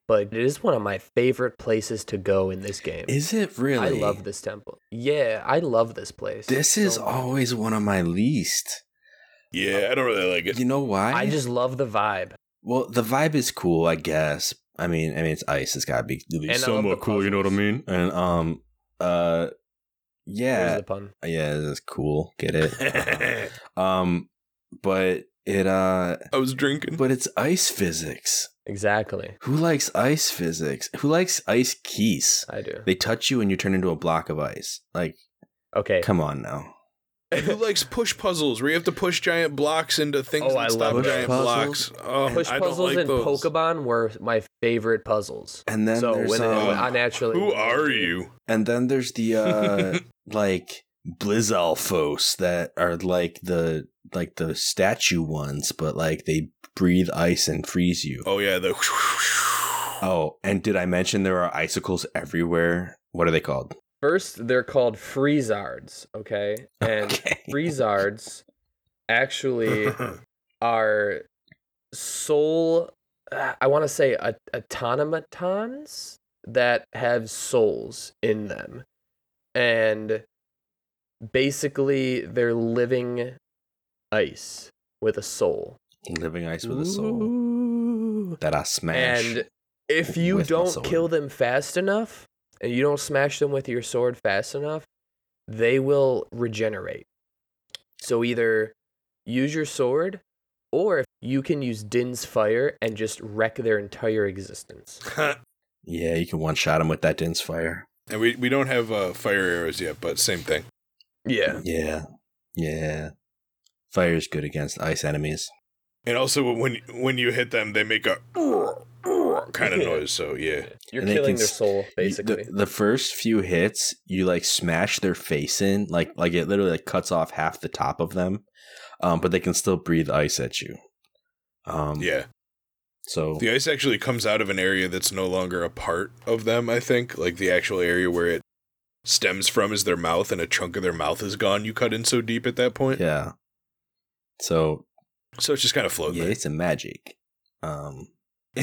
but it is one of my favorite places to go in this game. Is it really? I love this temple. Yeah, I love this place. This is so much. always one of my least. Yeah, I don't really like it. You know why? I just love the vibe. Well, the vibe is cool, I guess. I mean, I mean, it's ice. It's gotta be at least And I love somewhat cool. You know what I mean? And um, uh, There's yeah, the pun. yeah, it's cool. Get it? um, but it uh, I was drinking. but it's ice physics. Exactly. Who likes ice physics? Who likes ice keys? I do. They touch you and you turn into a block of ice. Like, Okay. come on now. And who likes push puzzles where you have to push giant blocks into things Oh, that I stop love giant push blocks? Oh, Push I puzzles like and those. Pokemon were my favorite puzzles. And then so there's when, when I naturally Who are you? and then there's the uh like Blizzalfos that are like the like the statue ones, but like they breathe ice and freeze you. Oh yeah, the. Oh, and did I mention there are icicles everywhere? What are they called? First, they're called Freezards, okay? And Okay. Freezards actually are soul uh, I want to say a, automatons that have souls in them. And basically they're living ice with a soul. Living ice with a soul that I smash. And if you don't kill them fast enough and you don't smash them with your sword fast enough, they will regenerate. So either use your sword or you can use Din's fire and just wreck their entire existence. yeah, you can one shot them with that Din's fire. and we we don't have uh, fire arrows yet, but same thing. Yeah. Yeah, yeah. Fire is good against ice enemies. And also when when you hit them, they make a kind of noise. So yeah, You're And killing can their soul, basically. the, the first few hits, you like smash their face in, like like it literally like cuts off half the top of them, um, but they can still breathe ice at you. Um, yeah. So The ice actually comes out of an area that's no longer a part of them. I think like the actual area where it stems from is their mouth, and a chunk of their mouth is gone. You cut in so deep at that point, yeah. So so it's just kind of floating. yeah, it's a magic. Um.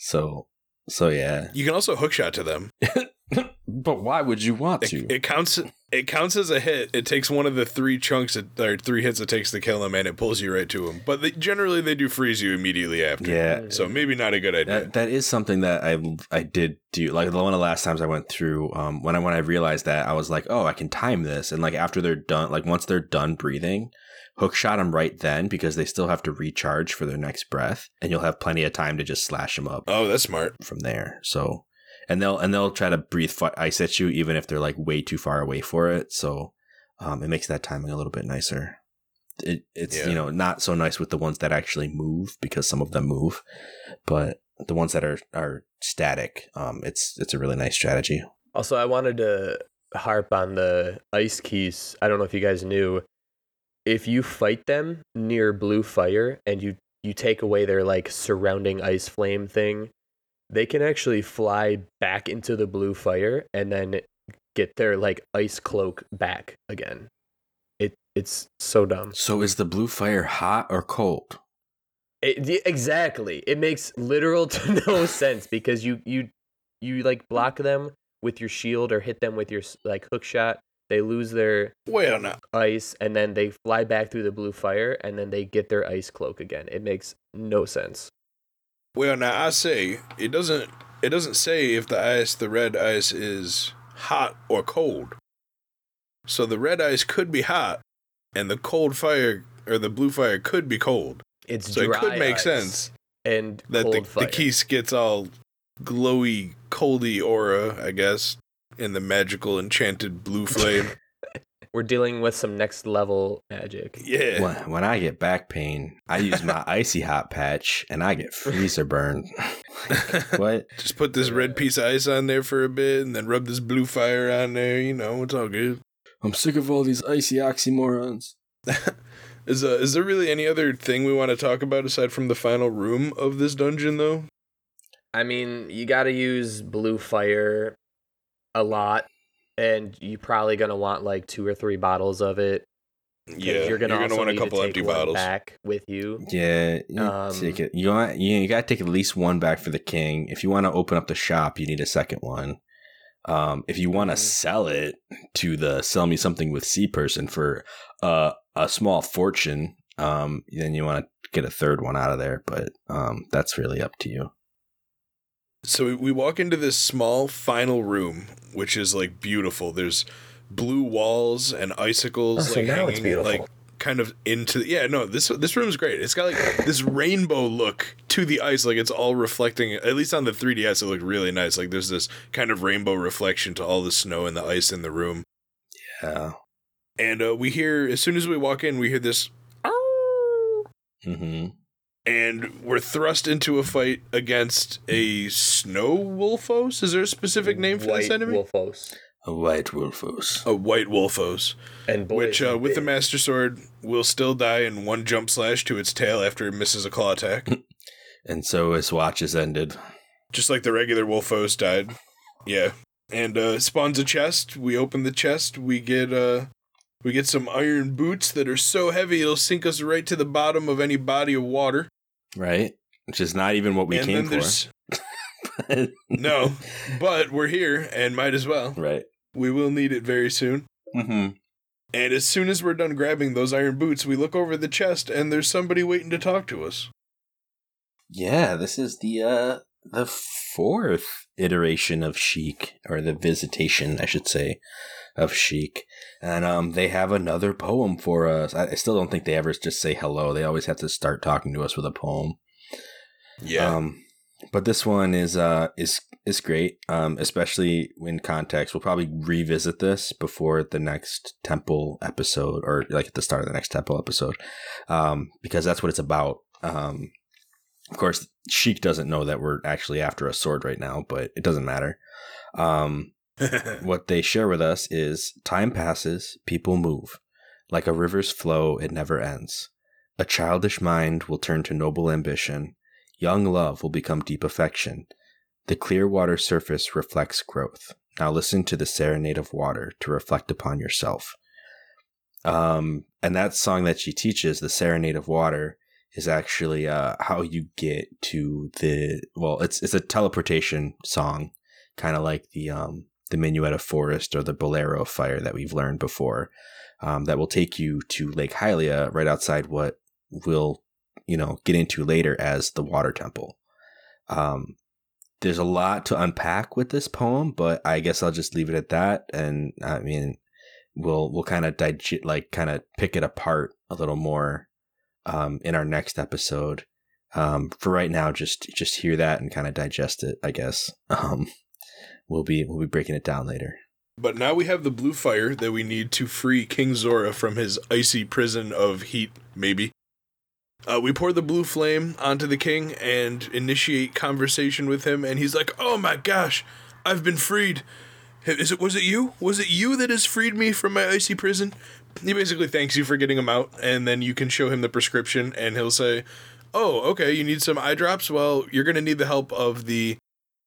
So so yeah. you can also hookshot to them. But why would you want to? It, it counts. It counts as a hit. It takes one of the three chunks it, or three hits it takes to kill him, and it pulls you right to him. But they, generally, they do freeze you immediately after. yeah, So maybe not a good idea. That that is something that I I did do. Like one of the last times I went through, um, when I when I realized that I was like, oh, I can time this, and like after they're done, like once they're done breathing, hook shot them right then because they still have to recharge for their next breath, and you'll have plenty of time to just slash them up oh, that's smart. from there. So, and they'll and they'll try to breathe fi- ice at you even if they're like way too far away for it. So, um, it makes that timing a little bit nicer. It, it's Yeah. you know not so nice with the ones that actually move because some of them move, but the ones that are are static, um, it's it's a really nice strategy. Also, I wanted to harp on the ice keys. I don't know if you guys knew. If you fight them near blue fire and you you take away their like surrounding ice flame thing, they can actually fly back into the blue fire and then get their like ice cloak back again. It it's so dumb. So is the blue fire hot or cold? It, exactly. It makes literal to no sense because you you you like block them with your shield or hit them with your like hook shot. They lose their Well, ice and then they fly back through the blue fire and then they get their ice cloak again. It makes no sense. Well, now I say it doesn't. It doesn't say if the ice, the red ice, is hot or cold. So the red ice could be hot, and the cold fire or the blue fire could be cold. It's So it could make sense and that the, fire. the keys gets all glowy, coldy aura, I guess, in the magical enchanted blue flame. We're dealing with some next level magic. yeah. When, when I get back pain, I use my icy hot patch and I get freezer burn. what? Just put this red piece of ice on there for a bit, and then rub this blue fire on there. You know, it's all good. I'm sick of all these icy oxymorons. Is uh, is there really any other thing we want to talk about aside from the final room of this dungeon, though? I mean, you got to use blue fire a lot, and you're probably gonna want like two or three bottles of it. Yeah, you're gonna, want a need couple empty bottles. back with you. Yeah, you Um, take it. You want you, you got to take at least one back for the king. If you want to open up the shop, you need a second one. Um, if you want to Mhm. sell it to the sell me something with C person for uh, a small fortune, um, then you want to get a third one out of there. But um, that's really up to you. So we- walk into this small final room, which is like beautiful. There's blue walls and icicles, Oh, so like now it's hanging, beautiful. like kind of into. Yeah, no, this this room's great. It's got like this rainbow look to the ice, like it's all reflecting. At least on the 3ds, it looked really nice. Like there's this kind of rainbow reflection to all the snow and the ice in the room. Yeah. And uh, we hear as soon as we walk in, we hear this. Mm-hmm. And we're thrust into a fight against a snow wolfos. Is there a specific name for White this enemy? Wolfos. A white wolfos. A white wolfos, And boy, which uh, with the master sword will still die in one jump slash to its tail after it misses a claw attack, And so his watch is ended. just like the regular wolfos died. Yeah, and uh, spawns a chest. We open the chest. We get uh, we get some iron boots that are so heavy it'll sink us right to the bottom of any body of water. Right? Which is not even what we and came for. no, but we're here and might as well. right. We will need it very soon. Mm-hmm. And as soon as we're done grabbing those iron boots, we look over the chest and there's somebody waiting to talk to us. Yeah, this is the uh the fourth iteration of Sheik, or the visitation, I should say, of Sheik. And um they have another poem for us. I, I still don't think they ever just say hello. They always have to start talking to us with a poem. Yeah. Um but this one is uh is is great. Um especially in context. We'll probably revisit this before the next temple episode or like at the start of the next temple episode. Um because that's what it's about. Um of course, Sheik doesn't know that we're actually after a sword right now, but it doesn't matter. Um what they share with us is time passes, people move. Like a river's flow, it never ends. A childish mind will turn to noble ambition. Young love will become deep affection. The clear water surface reflects growth. Now listen to the serenade of water to reflect upon yourself. Um, and that song that she teaches, the serenade of water, is actually uh, how you get to the well. It's it's a teleportation song, kind of like the um the Minuet of Forest or the Bolero Fire that we've learned before. Um, that will take you to Lake Hylia, right outside what we'll, you know, get into later as the Water Temple. Um, there's a lot to unpack with this poem, but I guess I'll just leave it at that. And I mean, we'll we'll kind of digest, like kind of pick it apart a little more um, in our next episode. Um, for right now, just just hear that and kind of digest it. I guess um, we'll be we'll be breaking it down later. But now we have the blue fire that we need to free King Zora from his icy prison of heat, maybe. Uh, we pour the blue flame onto the king and initiate conversation with him, and he's like, "Oh my gosh, I've been freed. Is it was it you? Was it you that has freed me from my icy prison?" He basically thanks you for getting him out, and then you can show him the prescription, and he'll say, "Oh, okay, you need some eye drops. Well, you're gonna need the help of the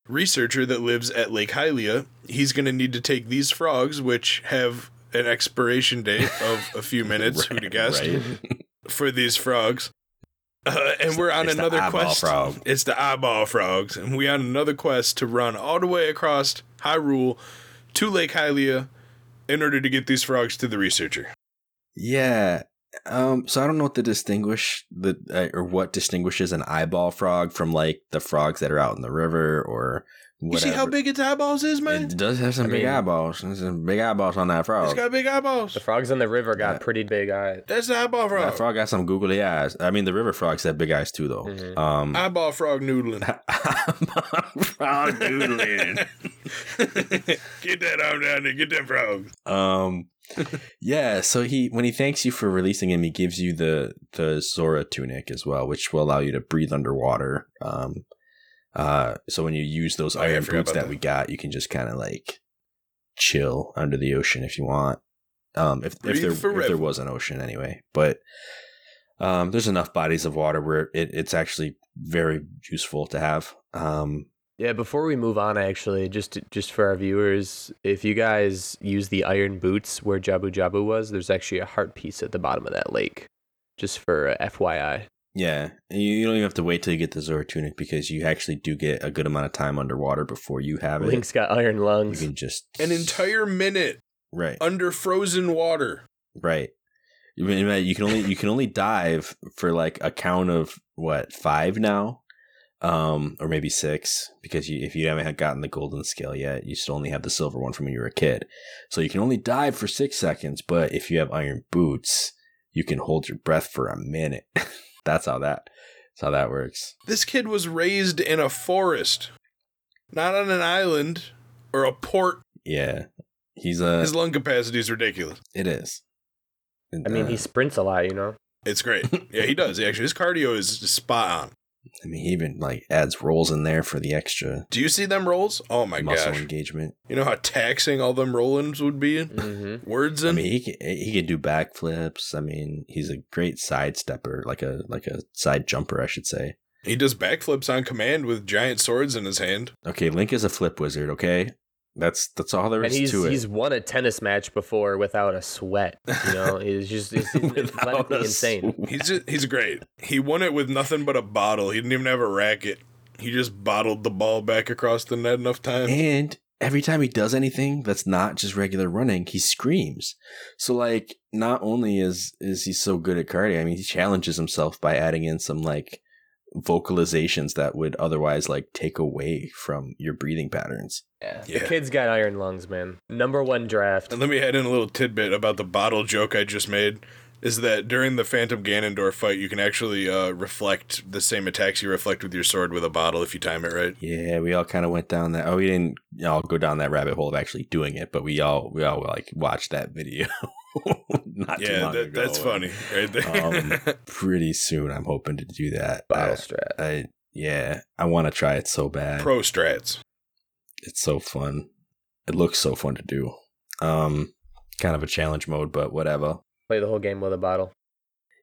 researcher that lives at Lake Hylia. He's gonna need to take these frogs, which have an expiration date of a few minutes. Who'd have guessed? Right? for these frogs. Uh, and we're on it's another quest. frog. It's the eyeball frogs, and we're on another quest to run all the way across Hyrule to Lake Hylia in order to get these frogs to the researcher. Yeah. Um, so I don't know what to distinguish the uh, or what distinguishes an eyeball frog from like the frogs that are out in the river or You see how big its eyeballs is, man? it does have some I big mean- eyeballs. There's some big eyeballs on that frog. it's got big eyeballs. The frogs in the river got Yeah. pretty big eyes. That's the eyeball frog. That frog got some googly eyes. I mean, the river frogs have big eyes too, though. Mhm. Um, eyeball frog noodling. frog noodling. get that arm down there. Get that frog. Um, yeah. So he, when he thanks you for releasing him, he gives you the the Zora tunic as well, which will allow you to breathe underwater. Um, uh, so when you use those Oh, yeah, iron boots that, that. we got, you can just kind of like chill under the ocean if you want. Um, if if Breathe there if there was an ocean anyway, but um, there's enough bodies of water where it, it's actually very useful to have. Um, Yeah, before we move on, actually, just just for our viewers, if you guys use the iron boots where Jabu Jabu was, there's actually a heart piece at the bottom of that lake. Just for uh, FYI. Yeah, you, you don't even have to wait till you get the Zora tunic because you actually do get a good amount of time underwater before you have it. Link's got iron lungs. you lungs. can just An entire minute right, under frozen water. right. You can only you can only dive for like a count of what five now, um, or maybe six because you, if you haven't gotten the golden scale yet, you still only have the silver one from when you were a kid. So you can only dive for six seconds, but if you have iron boots, you can hold your breath for a minute. that's how that that's how that works. This kid was raised in a forest, not on an island or a port. Yeah, he's a. His lung capacity is ridiculous. It is. I mean, he Uh, sprints a lot, you know. It's great. Yeah, he does. Actually, his cardio is spot on. I mean, he even like adds rolls in there for the extra Do you see them rolls? Oh my muscle gosh. engagement. You know how taxing all them rollins would be? Mm-hmm. Words I mean, he can, he can do backflips. I mean, he's a great side stepper, like a like a side jumper, I should say. he does backflips on command with giant swords in his hand. Okay, Link is a flip wizard. Okay, that's that's all there And is he's to it. he's won a tennis match before without a sweat. You know, he's just he's, he's Without athletically insane. sweat. He's just, he's great. He won it with nothing but a bottle. He didn't even have a racket. He just bottled the ball back across the net enough times. And every time he does anything that's not just regular running, he screams. So like, not only is is he so good at cardio, I mean, he challenges himself by adding in some like vocalizations that would otherwise like take away from your breathing patterns. Yeah. Yeah. The kid's got iron lungs, man. Number one draft. And let me add in a little tidbit about the bottle joke I just made. Is that during the Phantom Ganondorf fight, you can actually uh, reflect the same attacks you reflect with your sword with a bottle if you time it right. Yeah, we all kind of went down that. Oh, we didn't all go down that rabbit hole of actually doing it, but we all we all like watched that video. Not too long that, ago. that's funny, right there. Um, pretty soon, I'm hoping to do that. Bottle strat. I yeah, I want to try it so bad. Pro strats. it's so fun. It looks so fun to do. Um, kind of a challenge mode, but whatever. Play the whole game with a bottle.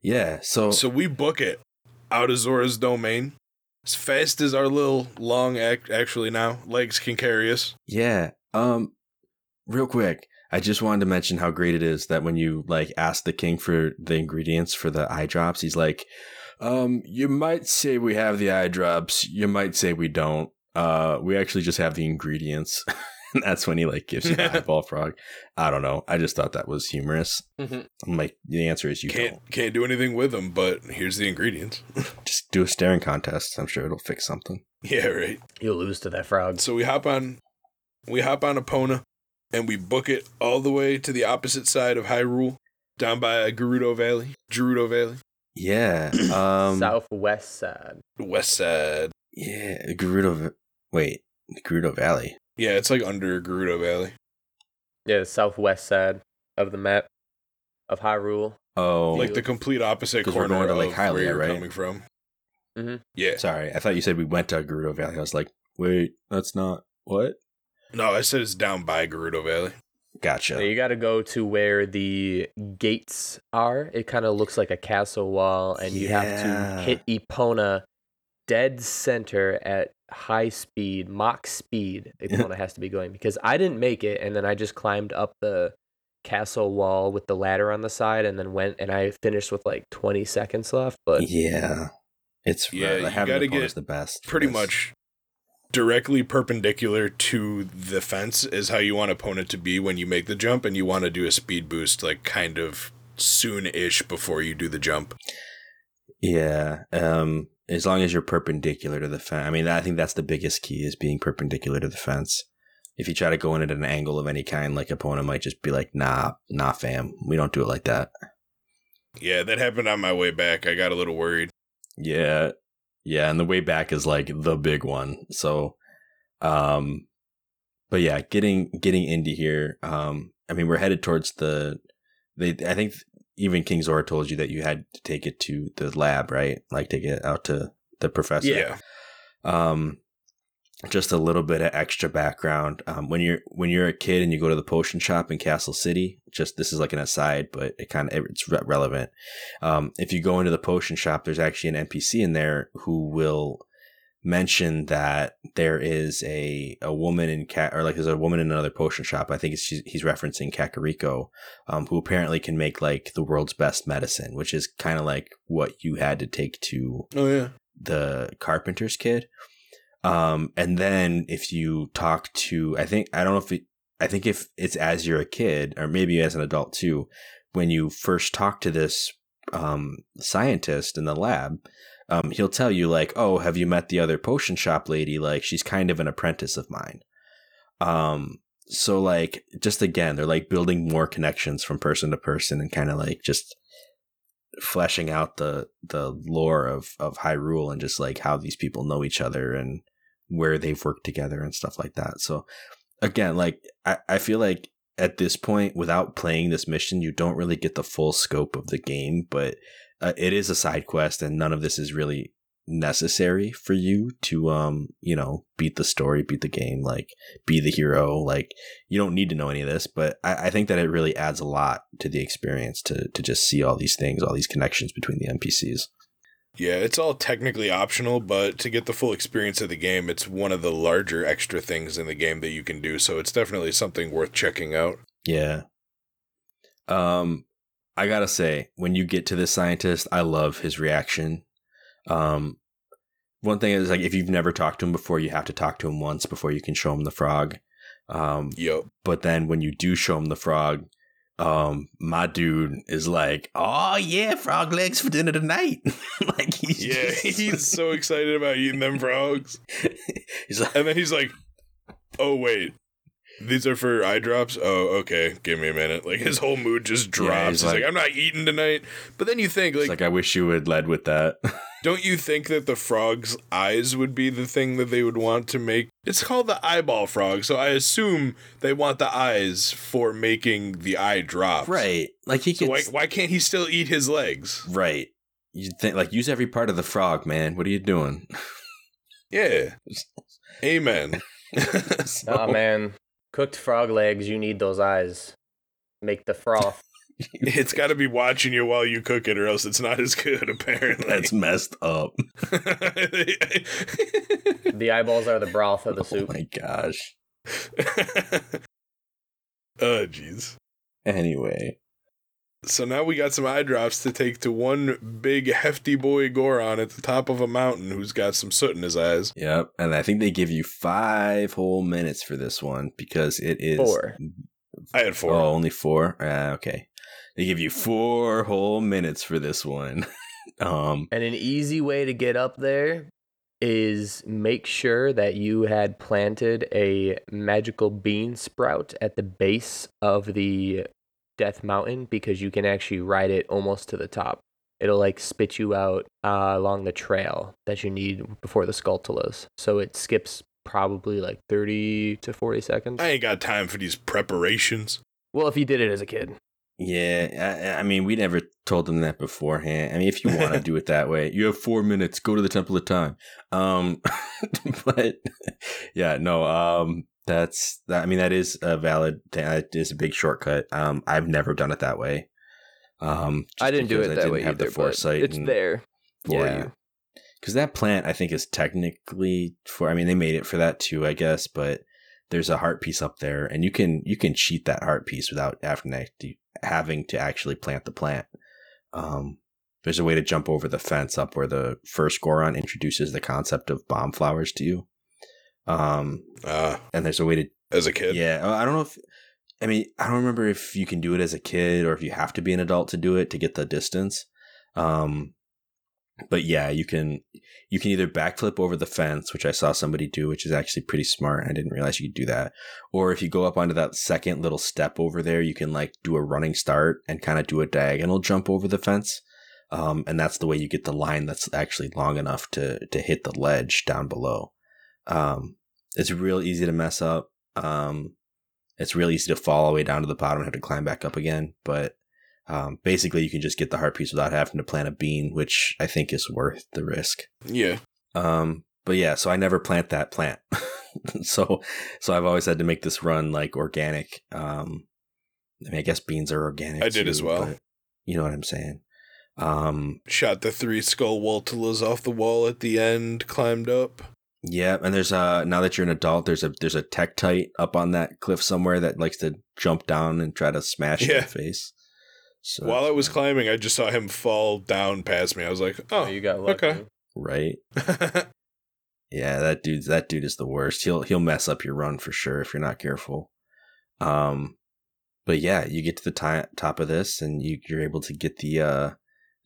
Yeah. So, So we book it out of Zora's domain as fast as our little long act actually now legs can carry us. yeah. Um, real quick, I just wanted to mention how great it is that when you like ask the king for the ingredients for the eye drops, he's like, um, you might say we have the eye drops. You might say we don't. Uh, we actually just have the ingredients. and that's when he like gives you the eyeball frog. I don't know. I just thought that was humorous. Mhm. I'm like, the answer is you can't can't do anything with them, but here's the ingredients. Just do a staring contest. I'm sure it'll fix something. yeah, right. You'll lose to that frog. So we hop on, we hop on Epona, and we book it all the way to the opposite side of Hyrule, down by Gerudo Valley, Gerudo Valley, Yeah. Um. Southwest side. west side. Yeah. Gerudo. Wait. Gerudo Valley. Yeah, it's like under Gerudo Valley. Yeah, the southwest side of the map of Hyrule. Oh. like the complete opposite 'Cause we're corner going to Lake of Hylia, where you're right? coming from. Mm-hmm. Yeah. Sorry, I thought you said we went to Gerudo Valley. I was like, wait, that's not what. No, I said it's down by Gerudo Valley. Gotcha. So you got to go to where the gates are. It kind of looks like a castle wall, and you have to hit Epona dead center at high speed, Mach speed. Epona has to be going because I didn't make it, and then I just climbed up the castle wall with the ladder on the side, and then went and I finished with like 20 seconds left. But yeah, it's Yeah, yeah. you gotta the get the best. Pretty this. much directly perpendicular to the fence is how you want Epona to be when you make the jump, and you want to do a speed boost like kind of soon-ish before you do the jump. Yeah. Um. As long as you're perpendicular to the fence. I mean, I think that's the biggest key is being perpendicular to the fence. If you try to go in at an angle of any kind, like Epona might just be like, "Nah, nah, fam, we don't do it like that." Yeah, that happened on my way back. I got a little worried. Yeah. Yeah, and the way back is like the big one. So um but yeah, getting getting into here, um I mean we're headed towards the they I think even King Zora told you that you had to take it to the lab, right? Like take it out to the professor. Yeah. Um just a little bit of extra background. Um, when you're when you're a kid and you go to the potion shop in Castle City, just this is like an aside, but it kind of it's re- relevant. Um, if you go into the potion shop, there's actually an NPC in there who will mention that there is a a woman in cat or like there's a woman in another potion shop. I think he's referencing Kakariko, um, who apparently can make like the world's best medicine, which is kind of like what you had to take to Oh yeah. the carpenter's kid. Um, and then if you talk to, I think, I don't know if it, I think if it's as you're a kid or maybe as an adult too, when you first talk to this, um, scientist in the lab, um, he'll tell you like, oh, have you met the other potion shop lady? Like she's kind of an apprentice of mine. Um, so like, just again, they're like building more connections from person to person and kind of like just fleshing out the the lore of of Hyrule and just like how these people know each other and where they've worked together and stuff like that. So again, like I, I feel like at this point, without playing this mission, you don't really get the full scope of the game, but uh, it is a side quest and none of this is really necessary for you to um you know beat the story beat the game like be the hero like you don't need to know any of this but I, I think that it really adds a lot to the experience to to just see all these things all these connections between the npcs Yeah, it's all technically optional, but to get the full experience of the game, it's one of the larger extra things in the game that you can do. So it's definitely something worth checking out. Yeah. Um, I gotta say, when you get to this scientist, I love his reaction. Um, one thing is like if you've never talked to him before, you have to talk to him once before you can show him the frog. Um, Yup. but then when you do show him the frog, um, my dude is like, "Oh yeah, frog legs for dinner tonight." like he's Yeah, just- he's so excited about eating them frogs. he's like, And then he's like, oh, wait. These are for eye drops? Oh, okay. Give me a minute. Like his whole mood just drops. Yeah, he's he's like, like- I'm not eating tonight. But then you think, like, like, I wish you had led with that. don't you think that the frog's eyes would be the thing that they would want to make? It's called the eyeball frog, so I assume they want the eyes for making the eye drops. right? Like he So why, why can't he still eat his legs? right. You think like use every part of the frog, man. What are you doing? Yeah. Amen. oh man, cooked frog legs. You need those eyes. Make the froth. it's got to be watching you while you cook it, or else it's not as good. Apparently, That's messed up. the eyeballs are the broth of the oh soup. Oh my gosh. oh, jeez. Anyway, So now we got some eye drops to take to one big hefty boy Goron at the top of a mountain who's got some soot in his eyes. Yep, and I think they give you five whole minutes for this one because it is Four. I had four. Oh, only four. Uh, okay, they give you four whole minutes for this one. um, And an easy way to get up there is make sure that you had planted a magical bean sprout at the base of the Death Mountain because you can actually ride it almost to the top. It'll like spit you out uh, along the trail that you need before the Skulltulas. So it skips probably like 30 to 40 seconds. I ain't got time for these preparations. Well, if you did it as a kid. yeah, I, I mean, we never told them that beforehand. I mean, if you want to do it that way, you have four minutes. Go to the Temple of Time. Um, but yeah, no. Um, that's that. I mean, that is a valid. thing. That is a big shortcut. Um, I've never done it that way. Um, I didn't do it I that didn't way have either, the foresight. it's and- there for Yeah. you. because that plant I think is technically for. I mean, they made it for that too, I guess. But there's a heart piece up there, and you can you can cheat that heart piece without having to actually plant the plant. Um, there's a way to jump over the fence up where the first Goron introduces the concept of bomb flowers to you. Um, Uh, and there's a way to as a kid. yeah, I don't know if I mean I don't remember if you can do it as a kid or if you have to be an adult to do it to get the distance. Um but yeah, you can you can either backflip over the fence, which I saw somebody do, which is actually pretty smart. I didn't realize you could do that. Or if you go up onto that second little step over there, you can like do a running start and kind of do a diagonal jump over the fence. Um, and that's the way you get the line that's actually long enough to to hit the ledge down below. Um, it's real easy to mess up. Um, it's real easy to fall all the way down to the bottom and have to climb back up again. But um, basically, you can just get the heart piece without having to plant a bean, which I think is worth the risk. Yeah. Um, but yeah, so I never plant that plant. so, so I've always had to make this run like organic. Um, I mean, I guess beans are organic. I did as well. You know what I'm saying? Um, Shot the three Skullwalltulas off the wall at the end, climbed up. Yeah, and there's a now that you're an adult, there's a there's a Tektite up on that cliff somewhere that likes to jump down and try to smash you in Yeah. the face. So While I was climbing, I just saw him fall down past me. I was like, Oh, oh, you got lucky. okay. right, yeah, that dude's that dude is the worst. He'll he'll mess up your run for sure if you're not careful. Um, but yeah, you get to the ti- top of this, and you you're able to get the uh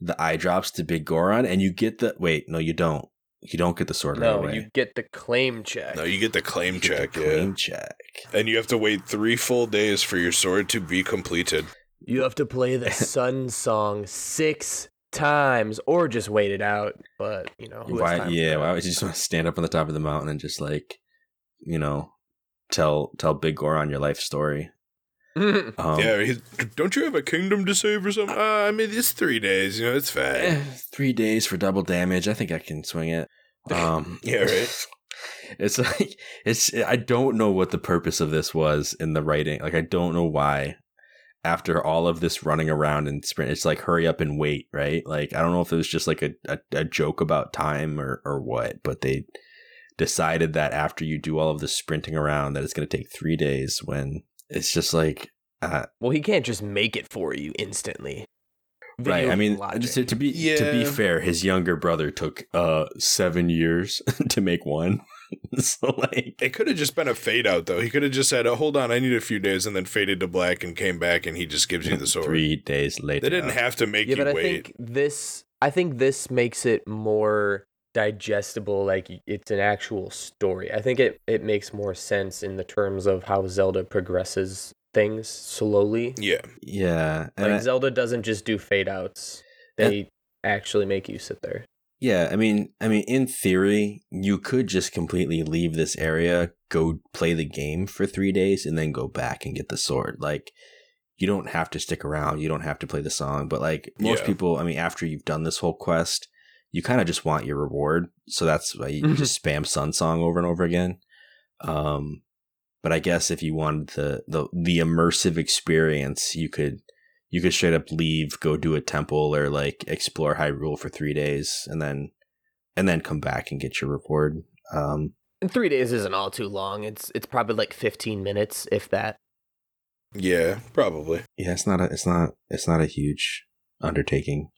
the eye drops to Biggoron, and you get the wait, no, you don't. You don't get the sword right No, away. you get the claim check. no, you get the claim You get check, the yeah. claim check. And you have to wait three full days for your sword to be completed. You have to play the Sun song six times, or just wait it out. But you know, who has Why? time Yeah, that? why would you just want to stand up on the top of the mountain and just like, you know, tell tell Biggoron your life story? Um, yeah, he's, don't you have a kingdom to save or something? Uh, I mean, it's three days. You know, it's fine. eh, three days for double damage. I think I can swing it. Um, Yeah, right. It's like it's. I don't know what the purpose of this was in the writing. Like I don't know why. After all of this running around and sprint, it's like hurry up and wait, right? Like I don't know if it was just like a, a, a joke about time or or what, but they decided that after you do all of the sprinting around, that it's going to take three days. When it's just like, uh, well, he can't just make it for you instantly. Right? I mean, logic. just to, to be to be fair, his younger brother took uh seven years to make one. so like, It could have just been a fade out, though. He could have just said, oh, hold on, I need a few days, and then faded to black and came back, and he just gives you the sword. three days later. They didn't have to make yeah, you but I wait. think this. I think this makes it more digestible. Like it's an actual story. I think it it makes more sense in the terms of how Zelda progresses things slowly. Yeah. Yeah, and Like I- Zelda doesn't just do fade outs. They actually make you sit there. yeah. I mean, I mean, in theory, you could just completely leave this area, go play the game for three days, and then go back and get the sword. Like, you don't have to stick around. You don't have to play the song. But like most Yeah. people, I mean, after you've done this whole quest, you kind of just want your reward. So that's why you just spam Sun Song over and over again. Um, but I guess if you wanted the the the immersive experience, you could you could straight up leave, go do a temple, or like explore Hyrule for three days, and then and then come back and get your reward. Um, And three days isn't all too long. It's it's probably like fifteen minutes, if that. Yeah, probably. Yeah, it's not a it's not it's not a huge undertaking.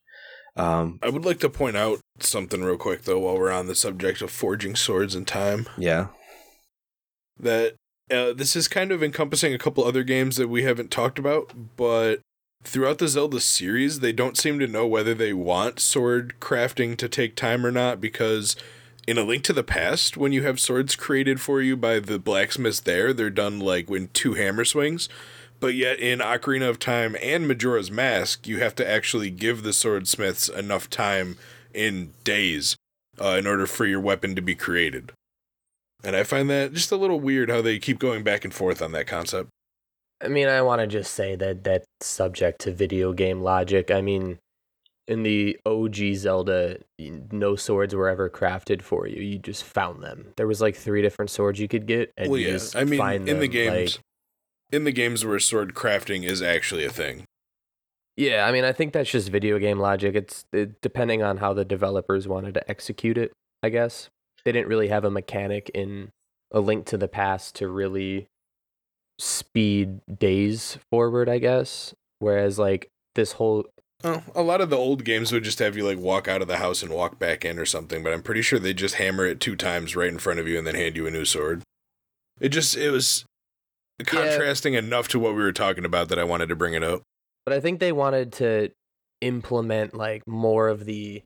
Um, I would like to point out something real quick though, while we're on the subject of forging swords in time. yeah, That uh, this is kind of encompassing a couple other games that we haven't talked about, but throughout the Zelda series, they don't seem to know whether they want sword crafting to take time or not because in A Link to the Past, when you have swords created for you by the blacksmiths there, they're done like in two hammer swings. But yet in Ocarina of Time and Majora's Mask, you have to actually give the swordsmiths enough time in days uh, in order for your weapon to be created. And I find that just a little weird how they keep going back and forth on that concept. I mean, I want to just say that that's subject to video game logic. I mean, in the OG Zelda, no swords were ever crafted for you. You just found them. There was like three different swords you could get, and well, you yeah. I mean, find in the games, like- in the games where sword crafting is actually a thing. yeah, I mean, I think that's just video game logic. It's it, depending on how the developers wanted to execute it. I guess they didn't really have a mechanic in a Link to the Past to really speed days forward. I guess. Whereas like this whole Oh, a lot of the old games would just have you like walk out of the house and walk back in or something, but I'm pretty sure they just hammer it two times right in front of you and then hand you a new sword. It just it was contrasting enough to what we were talking about that I wanted to bring it up. But I think they wanted to implement like more of the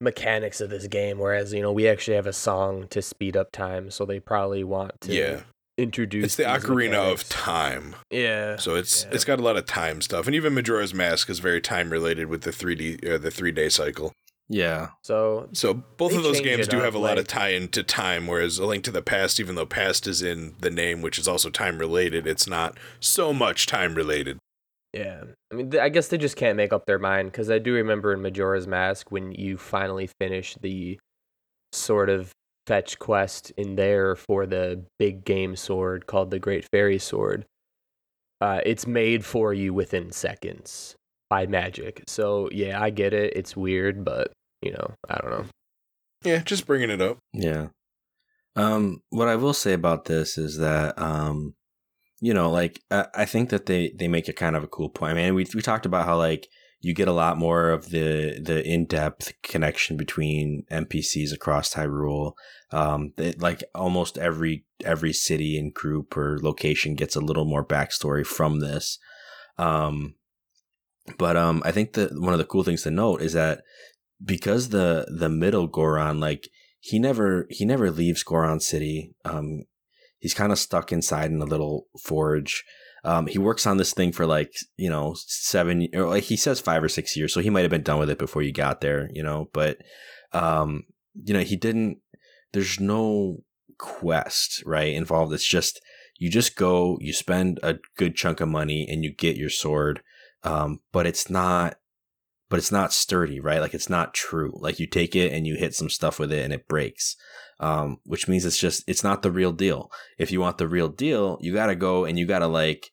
mechanics of this game, whereas you know we actually have a song to speed up time, so they probably want to Yeah. introduce. It's the these Ocarina of. Time. Yeah. So it's Yeah. it's got a lot of time stuff. And even Majora's Mask is very time related with the 3D uh, the 3-day cycle. yeah, So So both of those games do up, have a lot of tie into time, whereas A Link to the Past, even though past is in the name, which is also time related, it's not so much time related. Yeah, I mean, th- I guess they just can't make up their mind because I do remember in Majora's Mask when you finally finish the sort of fetch quest in there for the big game sword called the Great Fairy Sword. Uh, it's made for you within seconds by magic. So yeah, I get it. It's weird, but you know, I don't know. Yeah, just bringing it up. yeah. Um, what I will say about this is that, um, you know, like I, I think that they they make a kind of a cool point. I mean, we we talked about how like you get a lot more of the the in depth connection between NPCs across Hyrule. Um, that like almost every every city and group or location gets a little more backstory from this. Um, but um, I think that one of the cool things to note is that because the the Medigoron, like he never he never leaves Goron City. Um, he's kind of stuck inside in a little forge. Um, he works on this thing for like you know seven or like he says five or six years, so he might have been done with it before you got there, you know. But um, you know he didn't. There's no quest right involved. It's just you just go, you spend a good chunk of money, and you get your sword. Um, but it's not but it's not sturdy, right? Like it's not true. Like you take it and you hit some stuff with it and it breaks. Um, which means it's just it's not the real deal. If you want the real deal, you got to go and you got to like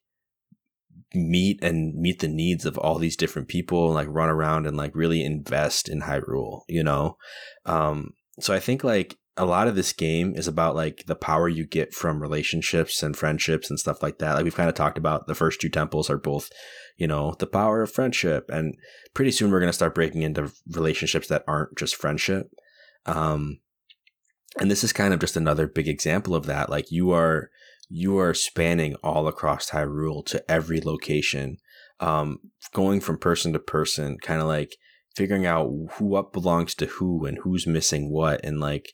meet and meet the needs of all these different people and like run around and like really invest in Hyrule, you know? Um, so I think like a lot of this game is about like the power you get from relationships and friendships and stuff like that. Like we've kind of talked about the first two temples are both, you know, the power of friendship. And pretty soon we're going to start breaking into relationships that aren't just friendship. Um, and this is kind of just another big example of that. Like you are, you are spanning all across Hyrule to every location, um, going from person to person, kind of like figuring out who what belongs to who and who's missing what, and like,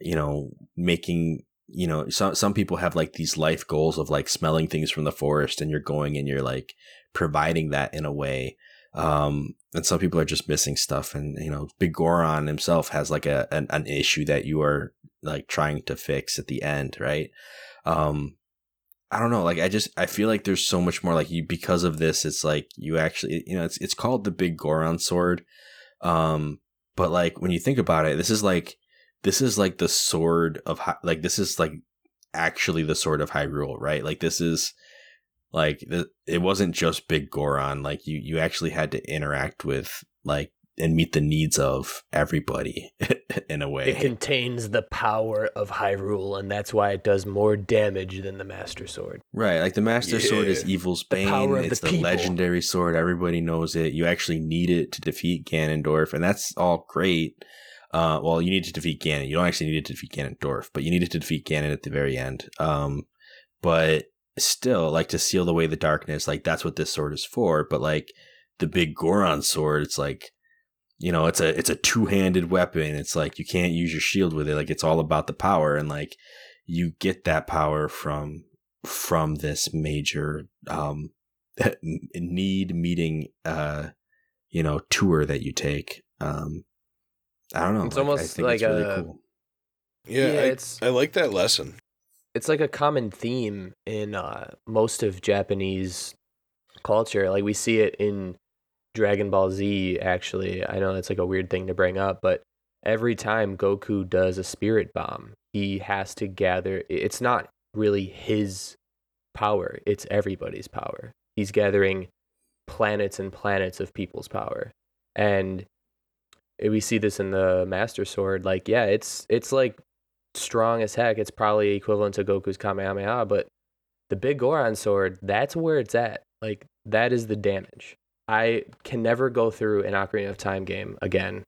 you know, making you know some some people have like these life goals of like smelling things from the forest, and you're going and you're like providing that in a way. Um, and some people are just missing stuff, and you know, Biggoron himself has like a an, an issue that you are like trying to fix at the end, right? um i don't know like i just i feel like there's so much more like you because of this it's like you actually you know it's it's called the Biggoron sword um but like when you think about it this is like this is like the sword of like this is like actually the sword of hyrule right like this is like the, it wasn't just Biggoron like you you actually had to interact with like and meet the needs of everybody in a way. It contains the power of Hyrule, and that's why it does more damage than the Master Sword. Right, like the Master Sword is Yeah. Evil's The Bane. power of it's the the, legendary sword. Everybody knows it. You actually need it to defeat Ganondorf, and that's all great. Uh, well, you need to defeat Ganon. You don't actually need it to defeat Ganondorf, but you need it to defeat Ganon at the very end. Um, but still, like to seal away the darkness, like that's what this sword is for. But like the Biggoron sword, it's like you know, it's a it's a two handed weapon. It's like you can't use your shield with it. Like it's all about the power, and like you get that power from from this major um need meeting uh you know tour that you take um i don't know It's like, I almost think it's like really a- cool Yeah, Yeah, I, it's- I like that lesson. It's like a common theme in uh, most of Japanese culture. Like we see it in Dragon Ball Z. Actually, I know it's like a weird thing to bring up, but every time Goku does a spirit bomb, he has to gather. It's not really his power; it's everybody's power. He's gathering planets and planets of people's power, and we see this in the Master Sword. Like, yeah, it's it's like strong as heck. It's probably equivalent to Goku's Kamehameha, but the Biggoron sword, that's where it's at. Like that is the damage. I can never go through an Ocarina of Time game again,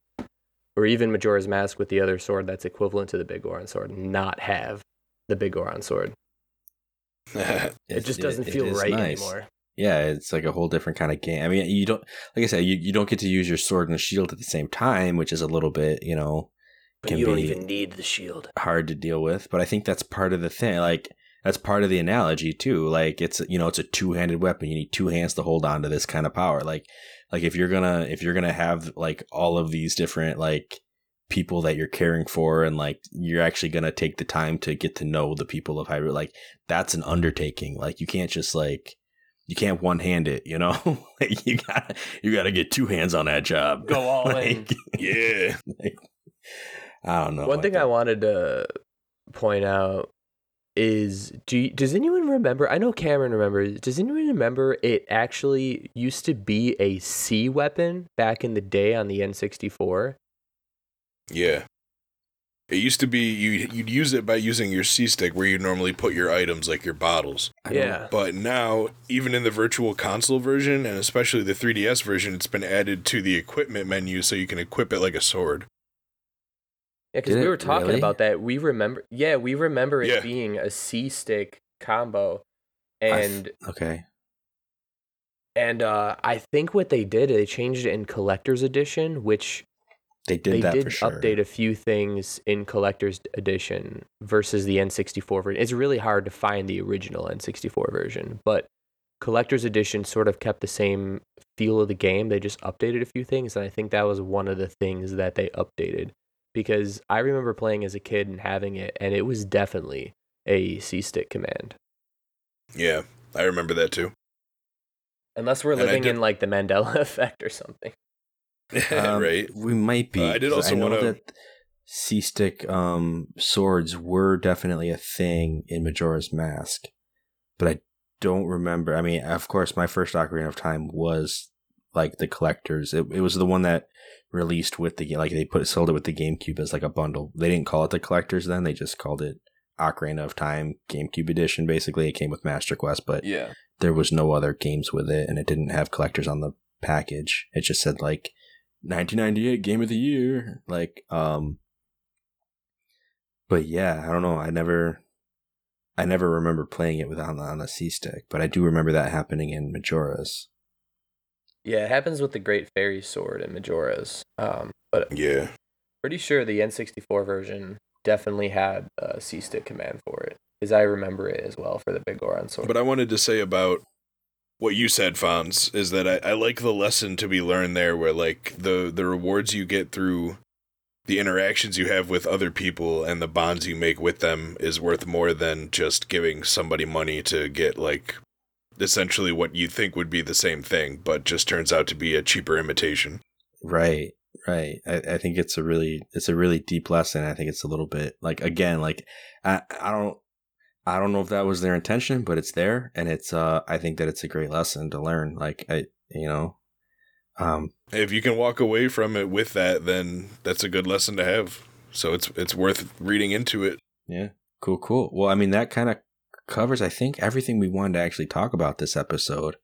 or even Majora's Mask with the other sword that's equivalent to the Biggoron sword, not have the big Goron sword. It It's- just doesn't feel is right nice. anymore. yeah it's like a whole different kind of game i mean you don't like i said you, you don't get to use your sword and shield at the same time which is a little bit you know But can you don't be- even need the shield. hard to deal with but i think that's part of the thing like that's part of the analogy too like it's you know it's a two-handed weapon you need two hands to hold on to this kind of power like like if you're gonna if you're gonna have like all of these different like people that you're caring for and like you're actually gonna take the time to get to know the people of Hyrule like that's an undertaking like you can't just like you can't one hand it you know like you got you got to get two hands on that job Go all in. Like- yeah. like, I don't know One thing I wanted to point out is do you, does anyone remember? I know Cameron remembers. Does anyone remember it actually used to be a C weapon back in the day on the N64? Yeah. It used to be you you'd use it by using your C stick where you normally put your items like your bottles. Yeah. But now, even in the virtual console version and especially the 3DS version, it's been added to the equipment menu so you can equip it like a sword. Yeah, because we were talking really? about that. We remember. Yeah, we remember it Yeah. being a C stick combo, I f- and okay and uh, I think what they did, they changed it in collector's edition, which they did they that did for sure update a few things in collector's edition versus the N64 version. It's really hard to find the original N64 version, but collector's edition sort of kept the same feel of the game. They just updated a few things, and I think that was one of the things that they updated because I remember playing as a kid and having it, and it was definitely a C stick command. Yeah, I remember that too. Unless we're And living did- in like the Mandela effect or something. Um, right. We might be. Uh, I did also know wanna- that C stick um, swords were definitely a thing in Majora's Mask, but I don't remember. I mean, of course, my first Ocarina of Time was like the collectors. It, it was the one that released with the like they put sold it with the GameCube as like a bundle. They didn't call it the collectors then; they just called it Ocarina of Time GameCube edition. Basically, it came with Master Quest, but Yeah. there was no other games with it and it didn't have collectors on the package it just said like 1998 game of the year like um but yeah i don't know i never i never remember playing it without on the c stick but i do remember that happening in majora's Yeah, it happens with the Great Fairy Sword and Majora's. Um, but Yeah. pretty sure the N64 version definitely had a C stick command for it, as I remember it as well for the Biggoron sword. But I wanted to say about what you said, Fonz, is that I, I like the lesson to be learned there where like the the rewards you get through the interactions you have with other people and the bonds you make with them is worth more than just giving somebody money to get like essentially what you think would be the same thing, but just turns out to be a cheaper imitation. right right I, I think it's a really it's a really deep lesson i think it's a little bit like again like i i don't i don't know if that was their intention but it's there and it's uh i think that it's a great lesson to learn like i you know Um, if you can walk away from it with that, then that's a good lesson to have. So it's it's worth reading into it. Yeah. Cool, cool. Well, I mean, that kind of covers, I think, everything we wanted to actually talk about this episode.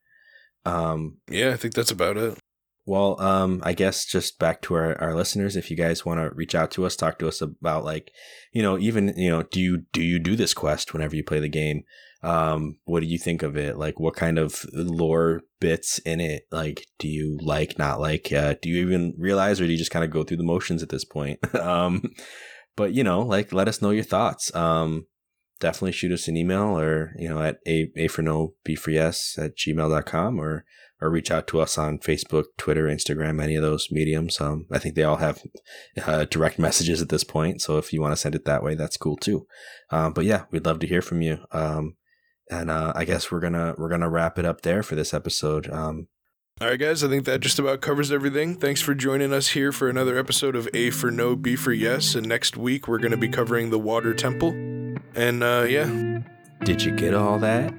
Um, Yeah, I think that's about it. well, um, I guess just back to our, our listeners, if you guys want to reach out to us, talk to us about like, you know, even, you know, do you, do you do this quest whenever you play the game? Um, what do you think of it? Like, what kind of lore bits in it? Like, do you like, not like, uh, do you even realize, or do you just kind of go through the motions at this point? um, but you know, like, let us know your thoughts. Um, definitely shoot us an email or, you know, at a, a for no, b for yes at gmail.com or, or reach out to us on Facebook, Twitter, Instagram, any of those mediums. Um, I think they all have uh, direct messages at this point. So if you want to send it that way, that's cool too. Um, but yeah, we'd love to hear from you. Um, and uh, I guess we're gonna we're gonna wrap it up there for this episode. Um, All right, guys, I think that just about covers everything. Thanks for joining us here for another episode of A for No, B for Yes. And next week, we're going to be covering the Water Temple. And uh, yeah. Did you get all that?